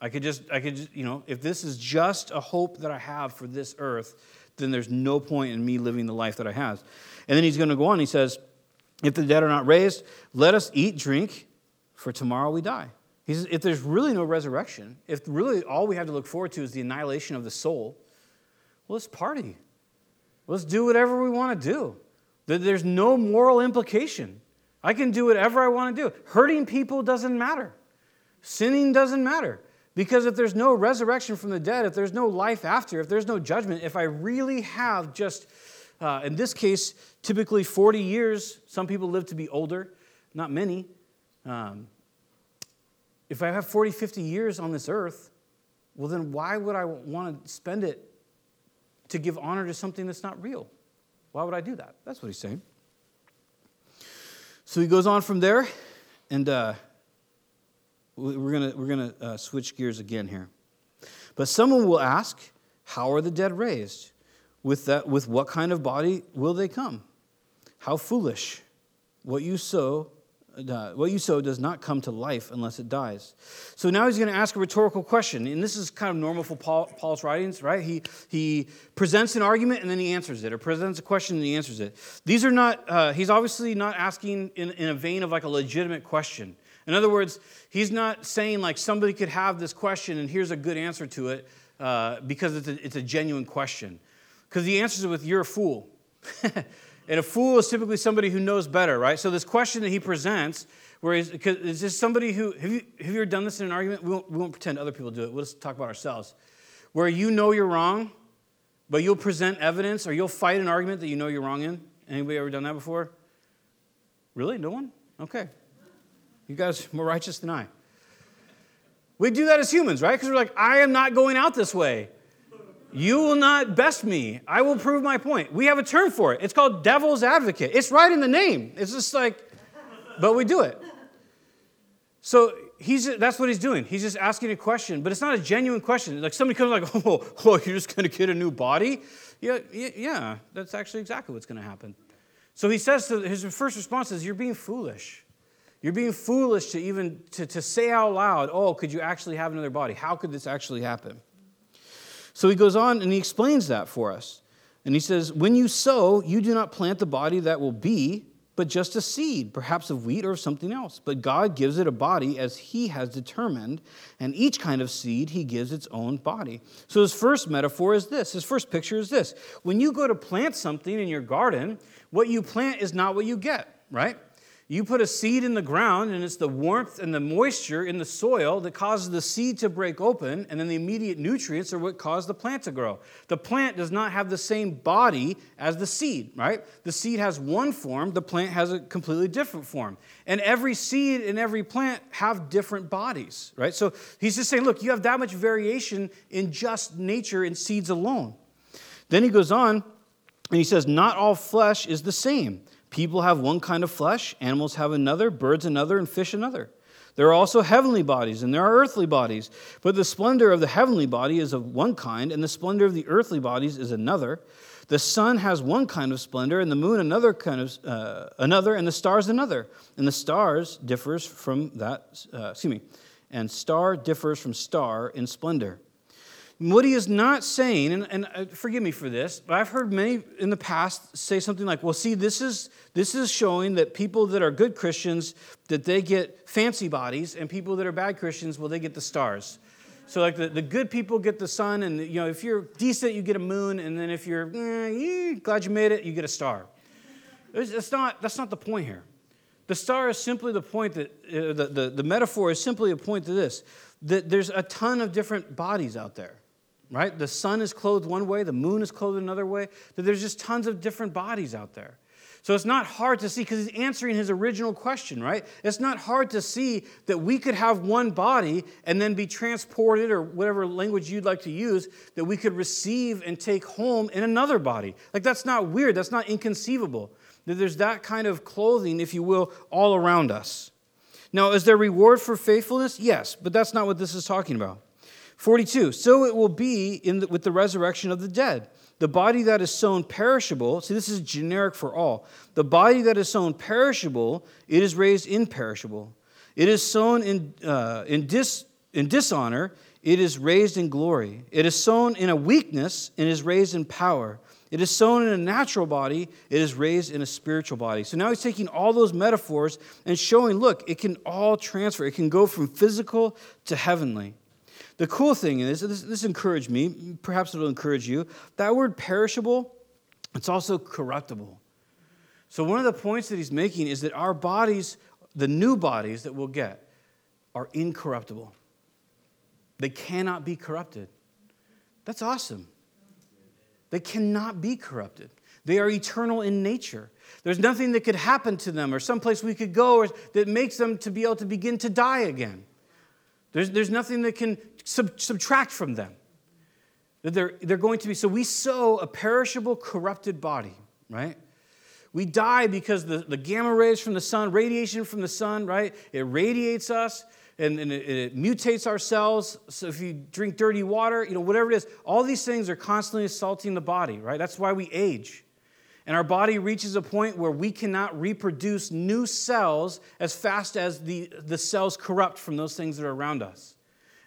I could just, I could just, you know, if this is just a hope that I have for this earth, then there's no point in me living the life that I have. And then he's going to go on. He says, if the dead are not raised, let us eat, drink, for tomorrow we die. If there's really no resurrection, if really all we have to look forward to is the annihilation of the soul, well, let's party. Let's do whatever we want to do. There's no moral implication. I can do whatever I want to do. Hurting people doesn't matter. Sinning doesn't matter. Because if there's no resurrection from the dead, if there's no life after, if there's no judgment, if I really have just Uh, in this case, typically 40 years. Some people live to be older, not many. Um, if I have 40, 50 years on this earth, well, then why would I want to spend it to give honor to something that's not real? Why would I do that? That's what he's saying. So he goes on from there, and uh, we're going we're gonna uh, switch gears again here. But someone will ask, How are the dead raised? With, that, with what kind of body will they come? How foolish. What you sow what you sow does not come to life unless it dies. So now he's going to ask a rhetorical question. And this is kind of normal for Paul, Paul's writings, right? He, he presents an argument and then he answers it, or presents a question and he answers it. These are not, uh, he's obviously not asking in, in a vein of like a legitimate question. In other words, he's not saying like somebody could have this question and here's a good answer to it uh, because it's a, it's a genuine question. Because he answers it with, You're a fool. And a fool is typically somebody who knows better, right? So this question that he presents, where is, is this somebody who, have you, have you ever done this in an argument? We won't, we won't pretend other people do it. We'll just talk about ourselves. Where you know you're wrong, but you'll present evidence or you'll fight an argument that you know you're wrong in. Anybody ever done that before? Really? No one? Okay. You guys more righteous than I. We do that as humans, right? Because we're like, I am not going out this way. You will not best me. I will prove my point. We have a term for it. It's called devil's advocate. It's right in the name. It's just like, but we do it. So he's that's what he's doing. He's just asking a question, but it's not a genuine question. Like somebody comes like, oh, oh you're just to get a new body? Yeah, yeah, that's actually exactly what's to happen. So he says to his first response is, you're being foolish. You're being foolish to even to, to say out loud, oh, could you actually have another body? How could this actually happen? So he goes on and he explains that for us. And he says, When you sow, you do not plant the body that will be, but just a seed, perhaps of wheat or of something else. But God gives it a body as he has determined, and each kind of seed he gives its own body. So his first metaphor is this his first picture is this. When you go to plant something in your garden, what you plant is not what you get, right? You put a seed in the ground, and it's the warmth and the moisture in the soil that causes the seed to break open, and then the immediate nutrients are what cause the plant to grow. The plant does not have the same body as the seed, right? The seed has one form, the plant has a completely different form. And every seed and every plant have different bodies, right? So he's just saying, look, you have that much variation in just nature in seeds alone. Then he goes on and he says, Not all flesh is the same. People have one kind of flesh, animals have another, birds another, and fish another. There are also heavenly bodies, and there are earthly bodies. But the splendor of the heavenly body is of one kind, and the splendor of the earthly bodies is another. The sun has one kind of splendor, and the moon another kind of uh, another, and the stars another. And the stars differs from that. Uh, excuse me. And star differs from star in splendor. What he is not saying, and, and uh, forgive me for this, but I've heard many in the past say something like, well, see, this is, this is showing that people that are good Christians, that they get fancy bodies, and people that are bad Christians, well, they get the stars. So, like, the, the good people get the sun, and, you know, if you're decent, you get a moon, and then if you're eh, glad you made it, you get a star. It's, it's not, that's not the point here. The star is simply the point that, uh, the, the, the metaphor is simply a point to this that there's a ton of different bodies out there right? The sun is clothed one way, the moon is clothed another way, that there's just tons of different bodies out there. So it's not hard to see because he's answering his original question, right? It's not hard to see that we could have one body and then be transported, or whatever language you'd like to use, that we could receive and take home in another body. Like that's not weird, that's not inconceivable. That there's that kind of clothing, if you will, all around us. Now, is there reward for faithfulness? Yes, but that's not what this is talking about. 42. So it will be the, with the resurrection of the dead. The body that is sown perishable, see, this is generic for all. The body that is sown perishable, it is raised imperishable. It is sown in, uh, in, dis, in dishonor, it is raised in glory. It is sown in a weakness, and is raised in power. It is sown in a natural body, it is raised in a spiritual body. So now he's taking all those metaphors and showing look, it can all transfer. It can go from physical to heavenly. The cool thing is, this, this encouraged me, perhaps it'll encourage you. That word perishable, it's also corruptible. So, one of the points that he's making is that our bodies, the new bodies that we'll get, are incorruptible. They cannot be corrupted. That's awesome. They cannot be corrupted. They are eternal in nature. There's nothing that could happen to them or someplace we could go or that makes them to be able to begin to die again. There's, there's nothing that can sub, subtract from them. They're, they're going to be, so we sow a perishable, corrupted body, right? We die because the, the gamma rays from the sun, radiation from the sun, right? It radiates us and, and it, it, mutates our cells. So if you drink dirty water, you know, whatever it is, all these things are constantly assaulting the body, right? That's why we age. And our body reaches a point where we cannot reproduce new cells as fast as the, the cells corrupt from those things that are around us.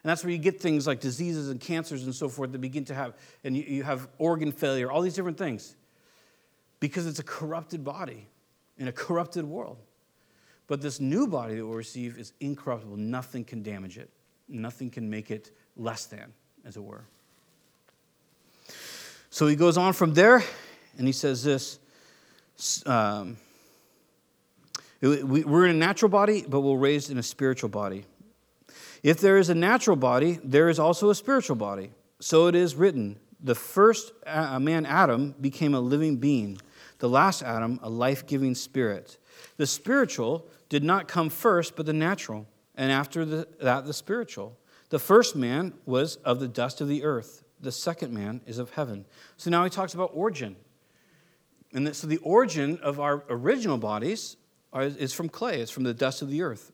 And that's where you get things like diseases and cancers and so forth that begin to have, and you, you have organ failure, all these different things. Because it's a corrupted body in a corrupted world. But this new body that we'll receive is incorruptible. Nothing can damage it, nothing can make it less than, as it were. So he goes on from there and he says this um, We're in a natural body, but we're raised in a spiritual body. If there is a natural body, there is also a spiritual body. So it is written the first man, Adam, became a living being, the last Adam, a life giving spirit. The spiritual did not come first, but the natural, and after the, that, the spiritual. The first man was of the dust of the earth, the second man is of heaven. So now he talks about origin. And so the origin of our original bodies is from clay, it's from the dust of the earth.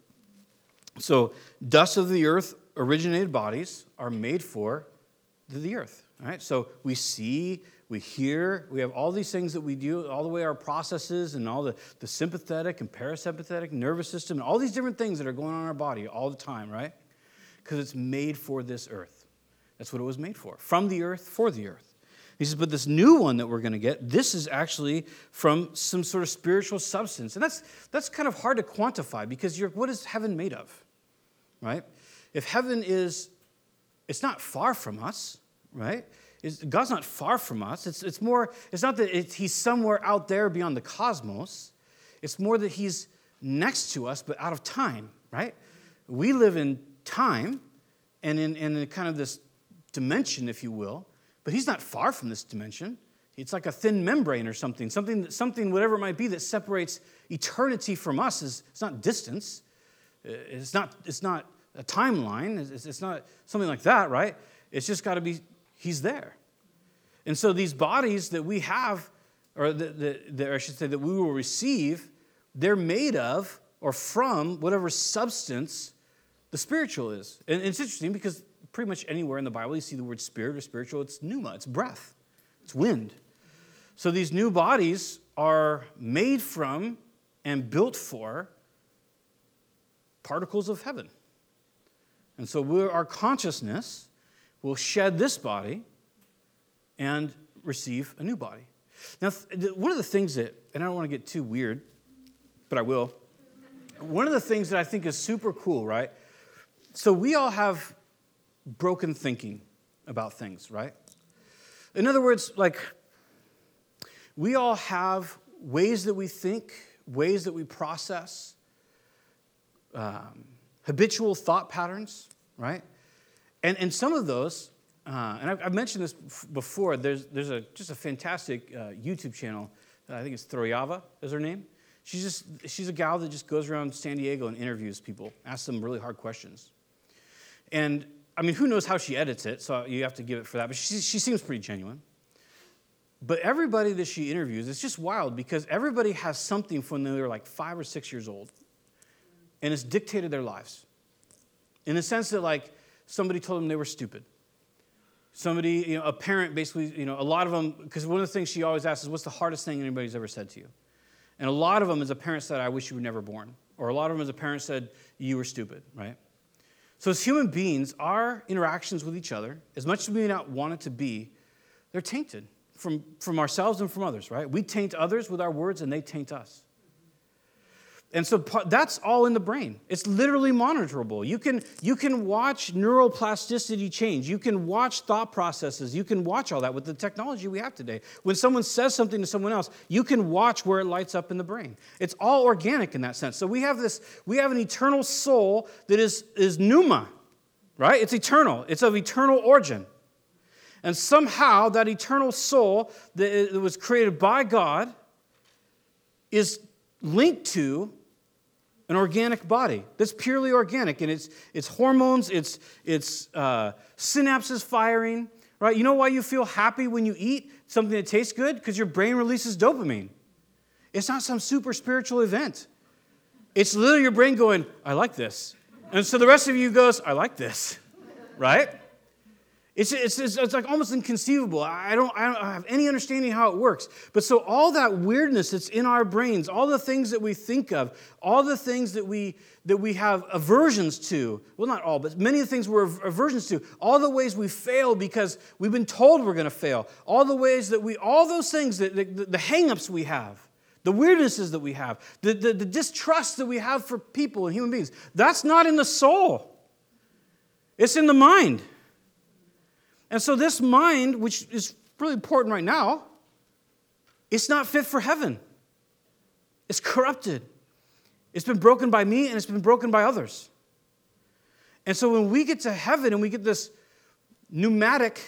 So, dust of the earth originated bodies are made for the earth. All right? So, we see, we hear, we have all these things that we do, all the way our processes and all the, the sympathetic and parasympathetic nervous system, and all these different things that are going on in our body all the time, right? Because it's made for this earth. That's what it was made for. From the earth, for the earth. He says, but this new one that we're going to get, this is actually from some sort of spiritual substance. And that's, that's kind of hard to quantify because you're, what is heaven made of? Right? If heaven is, it's not far from us, right? It's, God's not far from us. It's, it's more, it's not that it, he's somewhere out there beyond the cosmos. It's more that he's next to us, but out of time, right? We live in time and in, in kind of this dimension, if you will, but he's not far from this dimension. It's like a thin membrane or something, something, something whatever it might be, that separates eternity from us. Is, it's not distance. Uh, it's not, it's not a timeline. It's, it's not something like that, right? It's just got to be, he's there. And so these bodies that we have, or I should say that we will receive, they're made of or from whatever substance the spiritual is. And it's interesting because pretty much anywhere in the Bible you see the word spirit or spiritual, it's pneuma, it's breath, it's wind. So these new bodies are made from and built for particles of heaven. And so our consciousness will shed this body and receive a new body. Now, one of the things that, and I don't want to get too weird, but I will. One of the things that I think is super cool, right? So we all have broken thinking about things, right? In other words, like, we all have ways that we think, ways that we process, um, habitual thought patterns, right? And, and some of those, uh, and I've, I've, mentioned this before, there's, there's a, just a fantastic uh, YouTube channel. I think it's Thoriava is her name. She's, just, she's a gal that just goes around San Diego and interviews people, asks them really hard questions. And I mean, who knows how she edits it, so you have to give it for that. But she, she seems pretty genuine. But everybody that she interviews, it's just wild because everybody has something from when they were like five or six years old. And it's dictated their lives. In the sense that, like, somebody told them they were stupid. Somebody, you know, a parent basically, you know, a lot of them, because one of the things she always asks is, what's the hardest thing anybody's ever said to you? And a lot of them is a parent said, I wish you were never born. Or a lot of them is a parent said, you were stupid, right? So, as human beings, our interactions with each other, as much as we may not want it to be, they're tainted from, from ourselves and from others, right? We taint others with our words and they taint us. And so that's all in the brain. It's literally monitorable. You can, you can watch neuroplasticity change. You can watch thought processes. You can watch all that with the technology we have today. When someone says something to someone else, you can watch where it lights up in the brain. It's all organic in that sense. So we have this, we have an eternal soul that is, is pneuma, right? It's eternal. It's of eternal origin. And somehow that eternal soul that was created by God is linked to an organic body. That's purely organic and it's, it's hormones it's, it's uh, synapses firing right? You know why you feel happy when you eat something that tastes good? Because your brain releases dopamine. It's not some super spiritual event. It's literally your brain going i like this. And so the rest of you goes i like this right it's, it's, it's, like almost inconceivable. I don't, I don't have any understanding how it works. But so, all that weirdness that's in our brains, all the things that we think of, all the things that we, that we have aversions to well, not all, but many of the things we're aversions to, all the ways we fail because we've been told we're going to fail, all the ways that we, all those things, that, the, the we have, the weirdnesses that we have, the, the, the distrust that we have for people and human beings, that's not in the soul, it's in the mind. And so, this mind, which is really important right now, it's not fit for heaven. It's corrupted. It's been broken by me and it's been broken by others. And so, when we get to heaven and we get this pneumatic,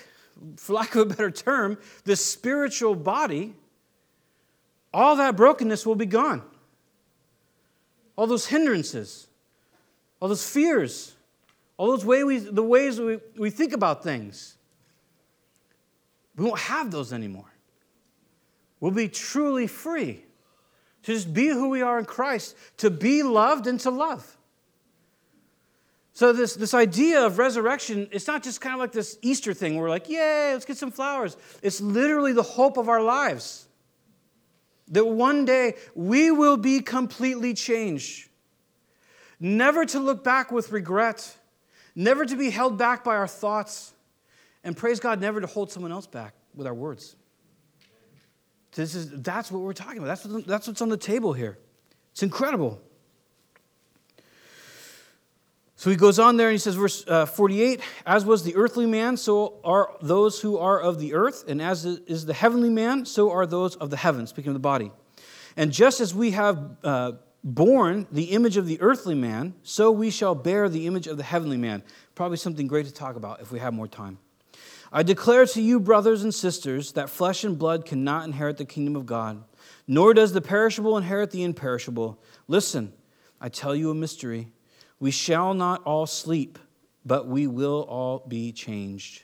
for lack of a better term, this spiritual body, all that brokenness will be gone. All those hindrances, all those fears, all those ways we, the ways we, we think about things. We won't have those anymore. We'll be truly free to just be who we are in Christ, to be loved and to love. So, this, this idea of resurrection, it's not just kind of like this Easter thing where we're like, yay, let's get some flowers. It's literally the hope of our lives. That one day we will be completely changed. Never to look back with regret, never to be held back by our thoughts, and praise God, never to hold someone else back with our words. This is, that's what we're talking about. That's, what, that's what's on the table here. It's incredible. So he goes on there and he says, verse uh, 48 As was the earthly man, so are those who are of the earth, and as is the heavenly man, so are those of the heavens, speaking of the body. And just as we have uh, borne the image of the earthly man, so we shall bear the image of the heavenly man. Probably something great to talk about if we have more time. I declare to you, brothers and sisters, that flesh and blood cannot inherit the kingdom of God, nor does the perishable inherit the imperishable. Listen, I tell you a mystery. We shall not all sleep, but we will all be changed.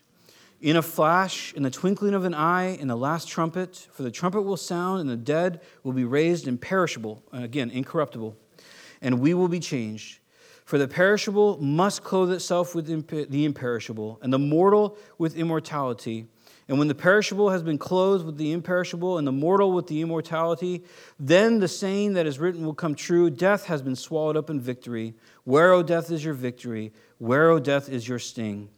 In a flash, in the twinkling of an eye, in the last trumpet, for the trumpet will sound, and the dead will be raised imperishable, again, incorruptible, and we will be changed. For the perishable must clothe itself with the imperishable, and the mortal with immortality. And when the perishable has been clothed with the imperishable, and the mortal with the immortality, then the saying that is written will come true Death has been swallowed up in victory. Where, O death, is your victory? Where, O death, is your sting?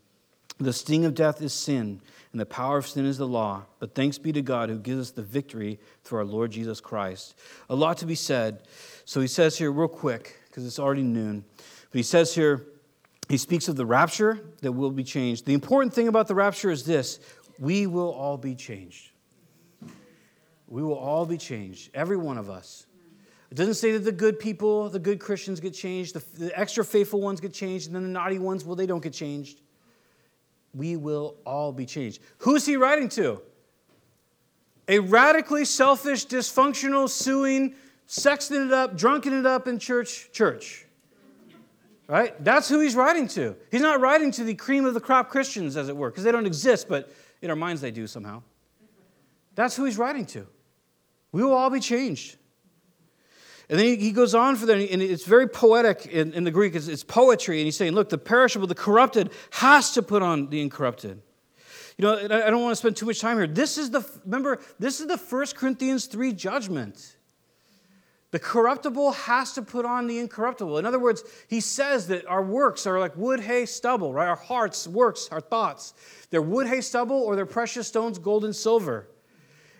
The sting of death is sin, and the power of sin is the law. But thanks be to God who gives us the victory through our Lord Jesus Christ. A lot to be said. So he says here, real quick, because it's already noon. But he says here, he speaks of the rapture that will be changed. The important thing about the rapture is this we will all be changed. We will all be changed, every one of us. It doesn't say that the good people, the good Christians get changed, the, the extra faithful ones get changed, and then the naughty ones, well, they don't get changed. We will all be changed. Who's he writing to? A radically selfish, dysfunctional, suing, sexting it up, drunken it up in church church. Right? That's who he's writing to. He's not writing to the cream of the crop Christians, as it were, because they don't exist, but in our minds they do somehow. That's who he's writing to. We will all be changed. And then he goes on for that, and it's very poetic in, in the Greek. It's, it's, poetry, and he's saying, look, the perishable, the corrupted, has to put on the incorrupted. You know, I don't want to spend too much time here. This is the, remember, this is the First Corinthians 3 judgment. The corruptible has to put on the incorruptible. In other words, he says that our works are like wood, hay, stubble, right? Our hearts, works, our thoughts. They're wood, hay, stubble, or they're precious stones, gold, and silver.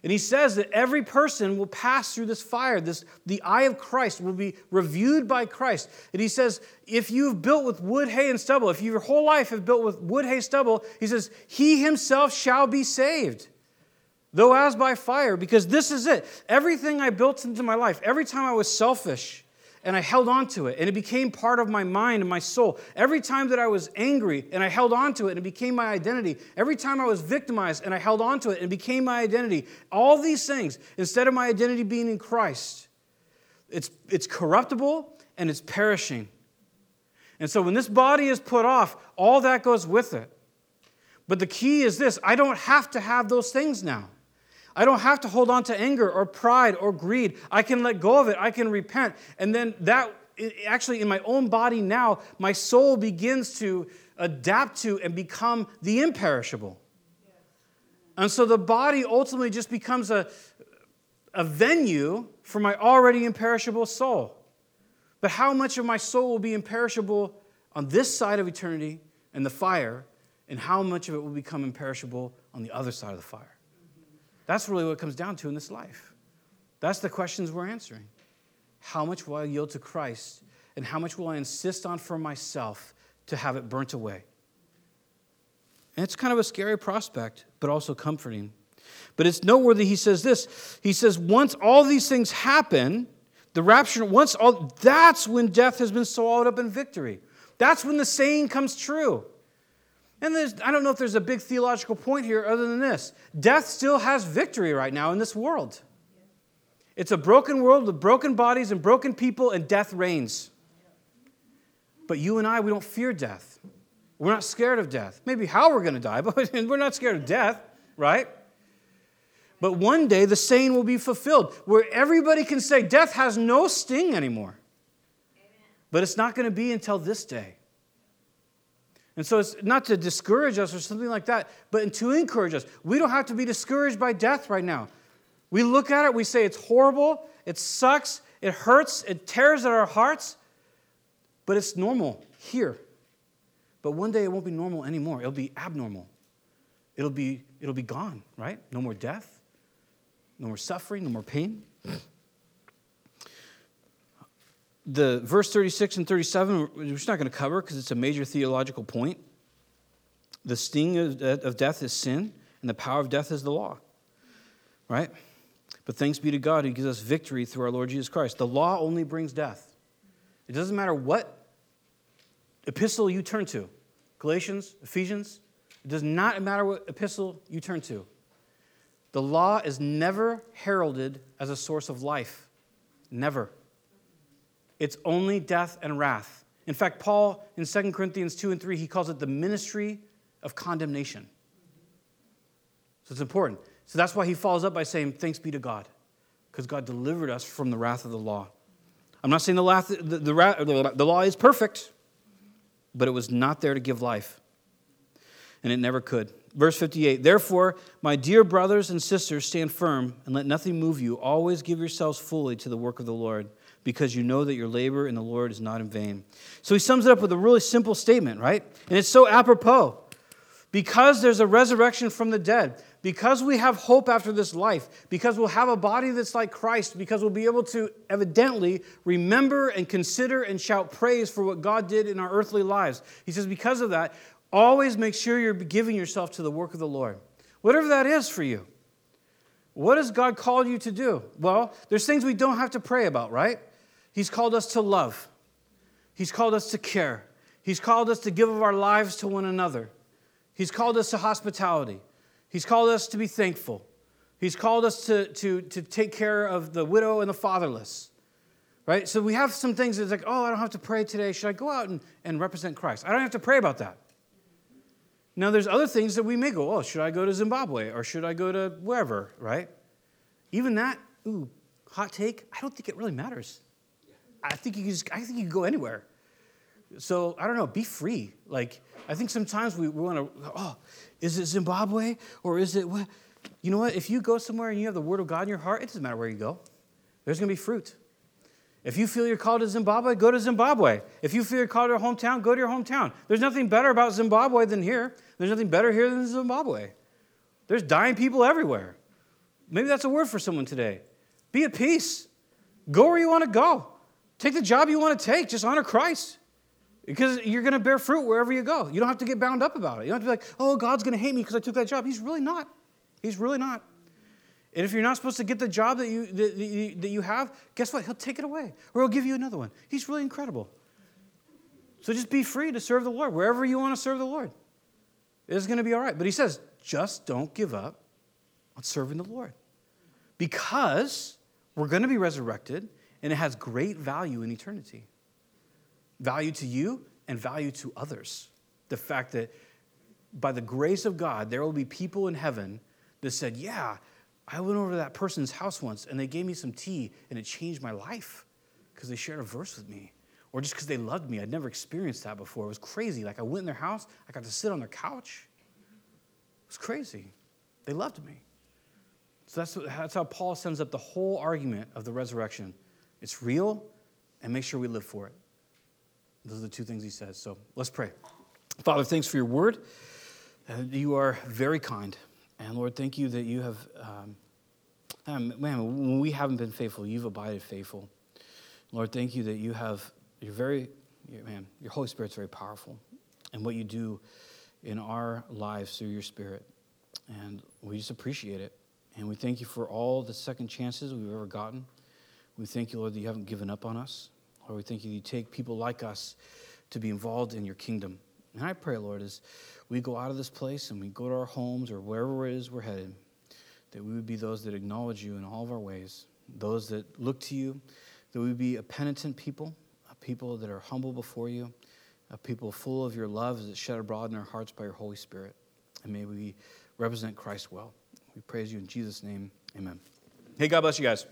And he says that every person will pass through this fire. This, the eye of Christ will be reviewed by Christ. And he says, if you've built with wood, hay, and stubble, if your whole life have built with wood, hay, stubble, he says, he himself shall be saved though as by fire, because this is it. Everything I built into my life, every time I was selfish, and I held on to it, and it became part of my mind and my soul. Every time that I was angry and I held on to it, and it became my identity. Every time I was victimized and I held on to it, and it became my identity. All these things, instead of my identity being in Christ, it's, it's corruptible and it's perishing. And so when this body is put off, all that goes with it. But the key is this I don't have to have those things now. I don't have to hold on to anger or pride or greed. I can let go of it. I can repent. And then that, actually, in my own body now, my soul begins to adapt to and become the imperishable. And so the body ultimately just becomes a, a venue for my already imperishable soul. But how much of my soul will be imperishable on this side of eternity and the fire, and how much of it will become imperishable on the other side of the fire? That's really what it comes down to in this life. That's the questions we're answering. How much will I yield to Christ, and how much will I insist on for myself to have it burnt away? And it's kind of a scary prospect, but also comforting. But it's noteworthy, he says this. He says, once all these things happen, the rapture, once all, that's when death has been swallowed up in victory. That's when the saying comes true. And I don't know if there's a big theological point here other than this death still has victory right now in this world. It's a broken world with broken bodies and broken people, and death reigns. But you and I, we don't fear death. We're not scared of death. Maybe how we're going to die, but we're not scared of death, right? But one day the saying will be fulfilled where everybody can say, Death has no sting anymore. But it's not going to be until this day. And so it's not to discourage us or something like that, but to encourage us. We don't have to be discouraged by death right now. We look at it, we say it's horrible, it sucks, it hurts, it tears at our hearts, but it's normal here. But one day it won't be normal anymore. It'll be abnormal. It'll be, it'll be gone, right? No more death, no more suffering, no more pain the verse 36 and 37, we're not going to cover because it's a major theological point. The sting of death is sin, and the power of death is the law. Right? But thanks be to God who gives us victory through our Lord Jesus Christ. The law only brings death. It doesn't matter what epistle you turn to Galatians, Ephesians, it does not matter what epistle you turn to. The law is never heralded as a source of life. Never. It's only death and wrath. In fact, Paul in 2 Corinthians 2 and 3, he calls it the ministry of condemnation. So it's important. So that's why he follows up by saying, Thanks be to God, because God delivered us from the wrath of the law. I'm not saying the, law, the, the, the law is perfect, but it was not there to give life, and it never could. Verse 58 Therefore, my dear brothers and sisters, stand firm and let nothing move you. Always give yourselves fully to the work of the Lord because you know that your labor in the Lord is not in vain. So he sums it up with a really simple statement, right? And it's so apropos. Because there's a resurrection from the dead, because we have hope after this life, because we'll have a body that's like Christ, because we'll be able to evidently remember and consider and shout praise for what God did in our earthly lives. He says, because of that, always make sure you're giving yourself to the work of the Lord, whatever that is for you. What has God called you to do? Well, there's things we don't have to pray about, right? He's called us to love. He's called us to care. He's called us to give of our lives to one another. He's called us to hospitality. He's called us to be thankful. He's called us to, to, to take care of the widow and the fatherless. Right? So we have some things that's like, oh, I don't have to pray today. Should I go out and, and represent Christ? I don't have to pray about that. Now, there's other things that we may go, oh, should I go to Zimbabwe or should I go to wherever, right? Even that, ooh, hot take, I don't think it really matters. I think you can just, I think you can go anywhere. So I don't know, be free. Like, I think sometimes we, we want to, oh, is it Zimbabwe or is it what? You know what? If you go somewhere and you have the word of God in your heart, it doesn't matter where you go. There's going to be fruit. If you feel you're called to Zimbabwe, go to Zimbabwe. If you feel you're called to your hometown, go to your hometown. There's nothing better about Zimbabwe than here. There's nothing better here than Zimbabwe. There's dying people everywhere. Maybe that's a word for someone today. Be at peace. Go where you want to go. Take the job you want to take, just honor Christ. Because you're going to bear fruit wherever you go. You don't have to get bound up about it. You don't have to be like, oh, God's going to hate me because I took that job. He's really not. He's really not. And if you're not supposed to get the job that you, that, that you have, guess what? He'll take it away or he'll give you another one. He's really incredible. So just be free to serve the Lord wherever you want to serve the Lord. It's going to be all right. But he says, just don't give up on serving the Lord because we're going to be resurrected and it has great value in eternity value to you and value to others. The fact that by the grace of God, there will be people in heaven that said, Yeah, I went over to that person's house once and they gave me some tea and it changed my life because they shared a verse with me. Or just because they loved me. I'd never experienced that before. It was crazy. Like I went in their house, I got to sit on their couch. It was crazy. They loved me. So that's, that's how Paul sends up the whole argument of the resurrection. It's real, and make sure we live for it. Those are the two things he says. So let's pray. Father, thanks for your word. Uh, you are very kind. And Lord, thank you that you have, um, um, man, when we haven't been faithful, you've abided faithful. Lord, thank you that you have, you're very, you're, man, your Holy Spirit's very powerful. And what you do in our lives through your Spirit. And we just appreciate it. And we thank you for all the second chances we've ever gotten. We thank you, Lord, that you haven't given up on us. Lord, we thank you, that you take people like us to be involved in your kingdom. And I pray, Lord, as we go out of this place and we go to our homes or wherever it is we're headed, that we would be those that acknowledge you in all of our ways, those that look to you, that we would be a penitent people, a people that are humble before you, a people full of your love that shed abroad in our hearts by your Holy Spirit. And may we represent Christ well. We praise you in Jesus' name. Amen. Hey, God bless you guys.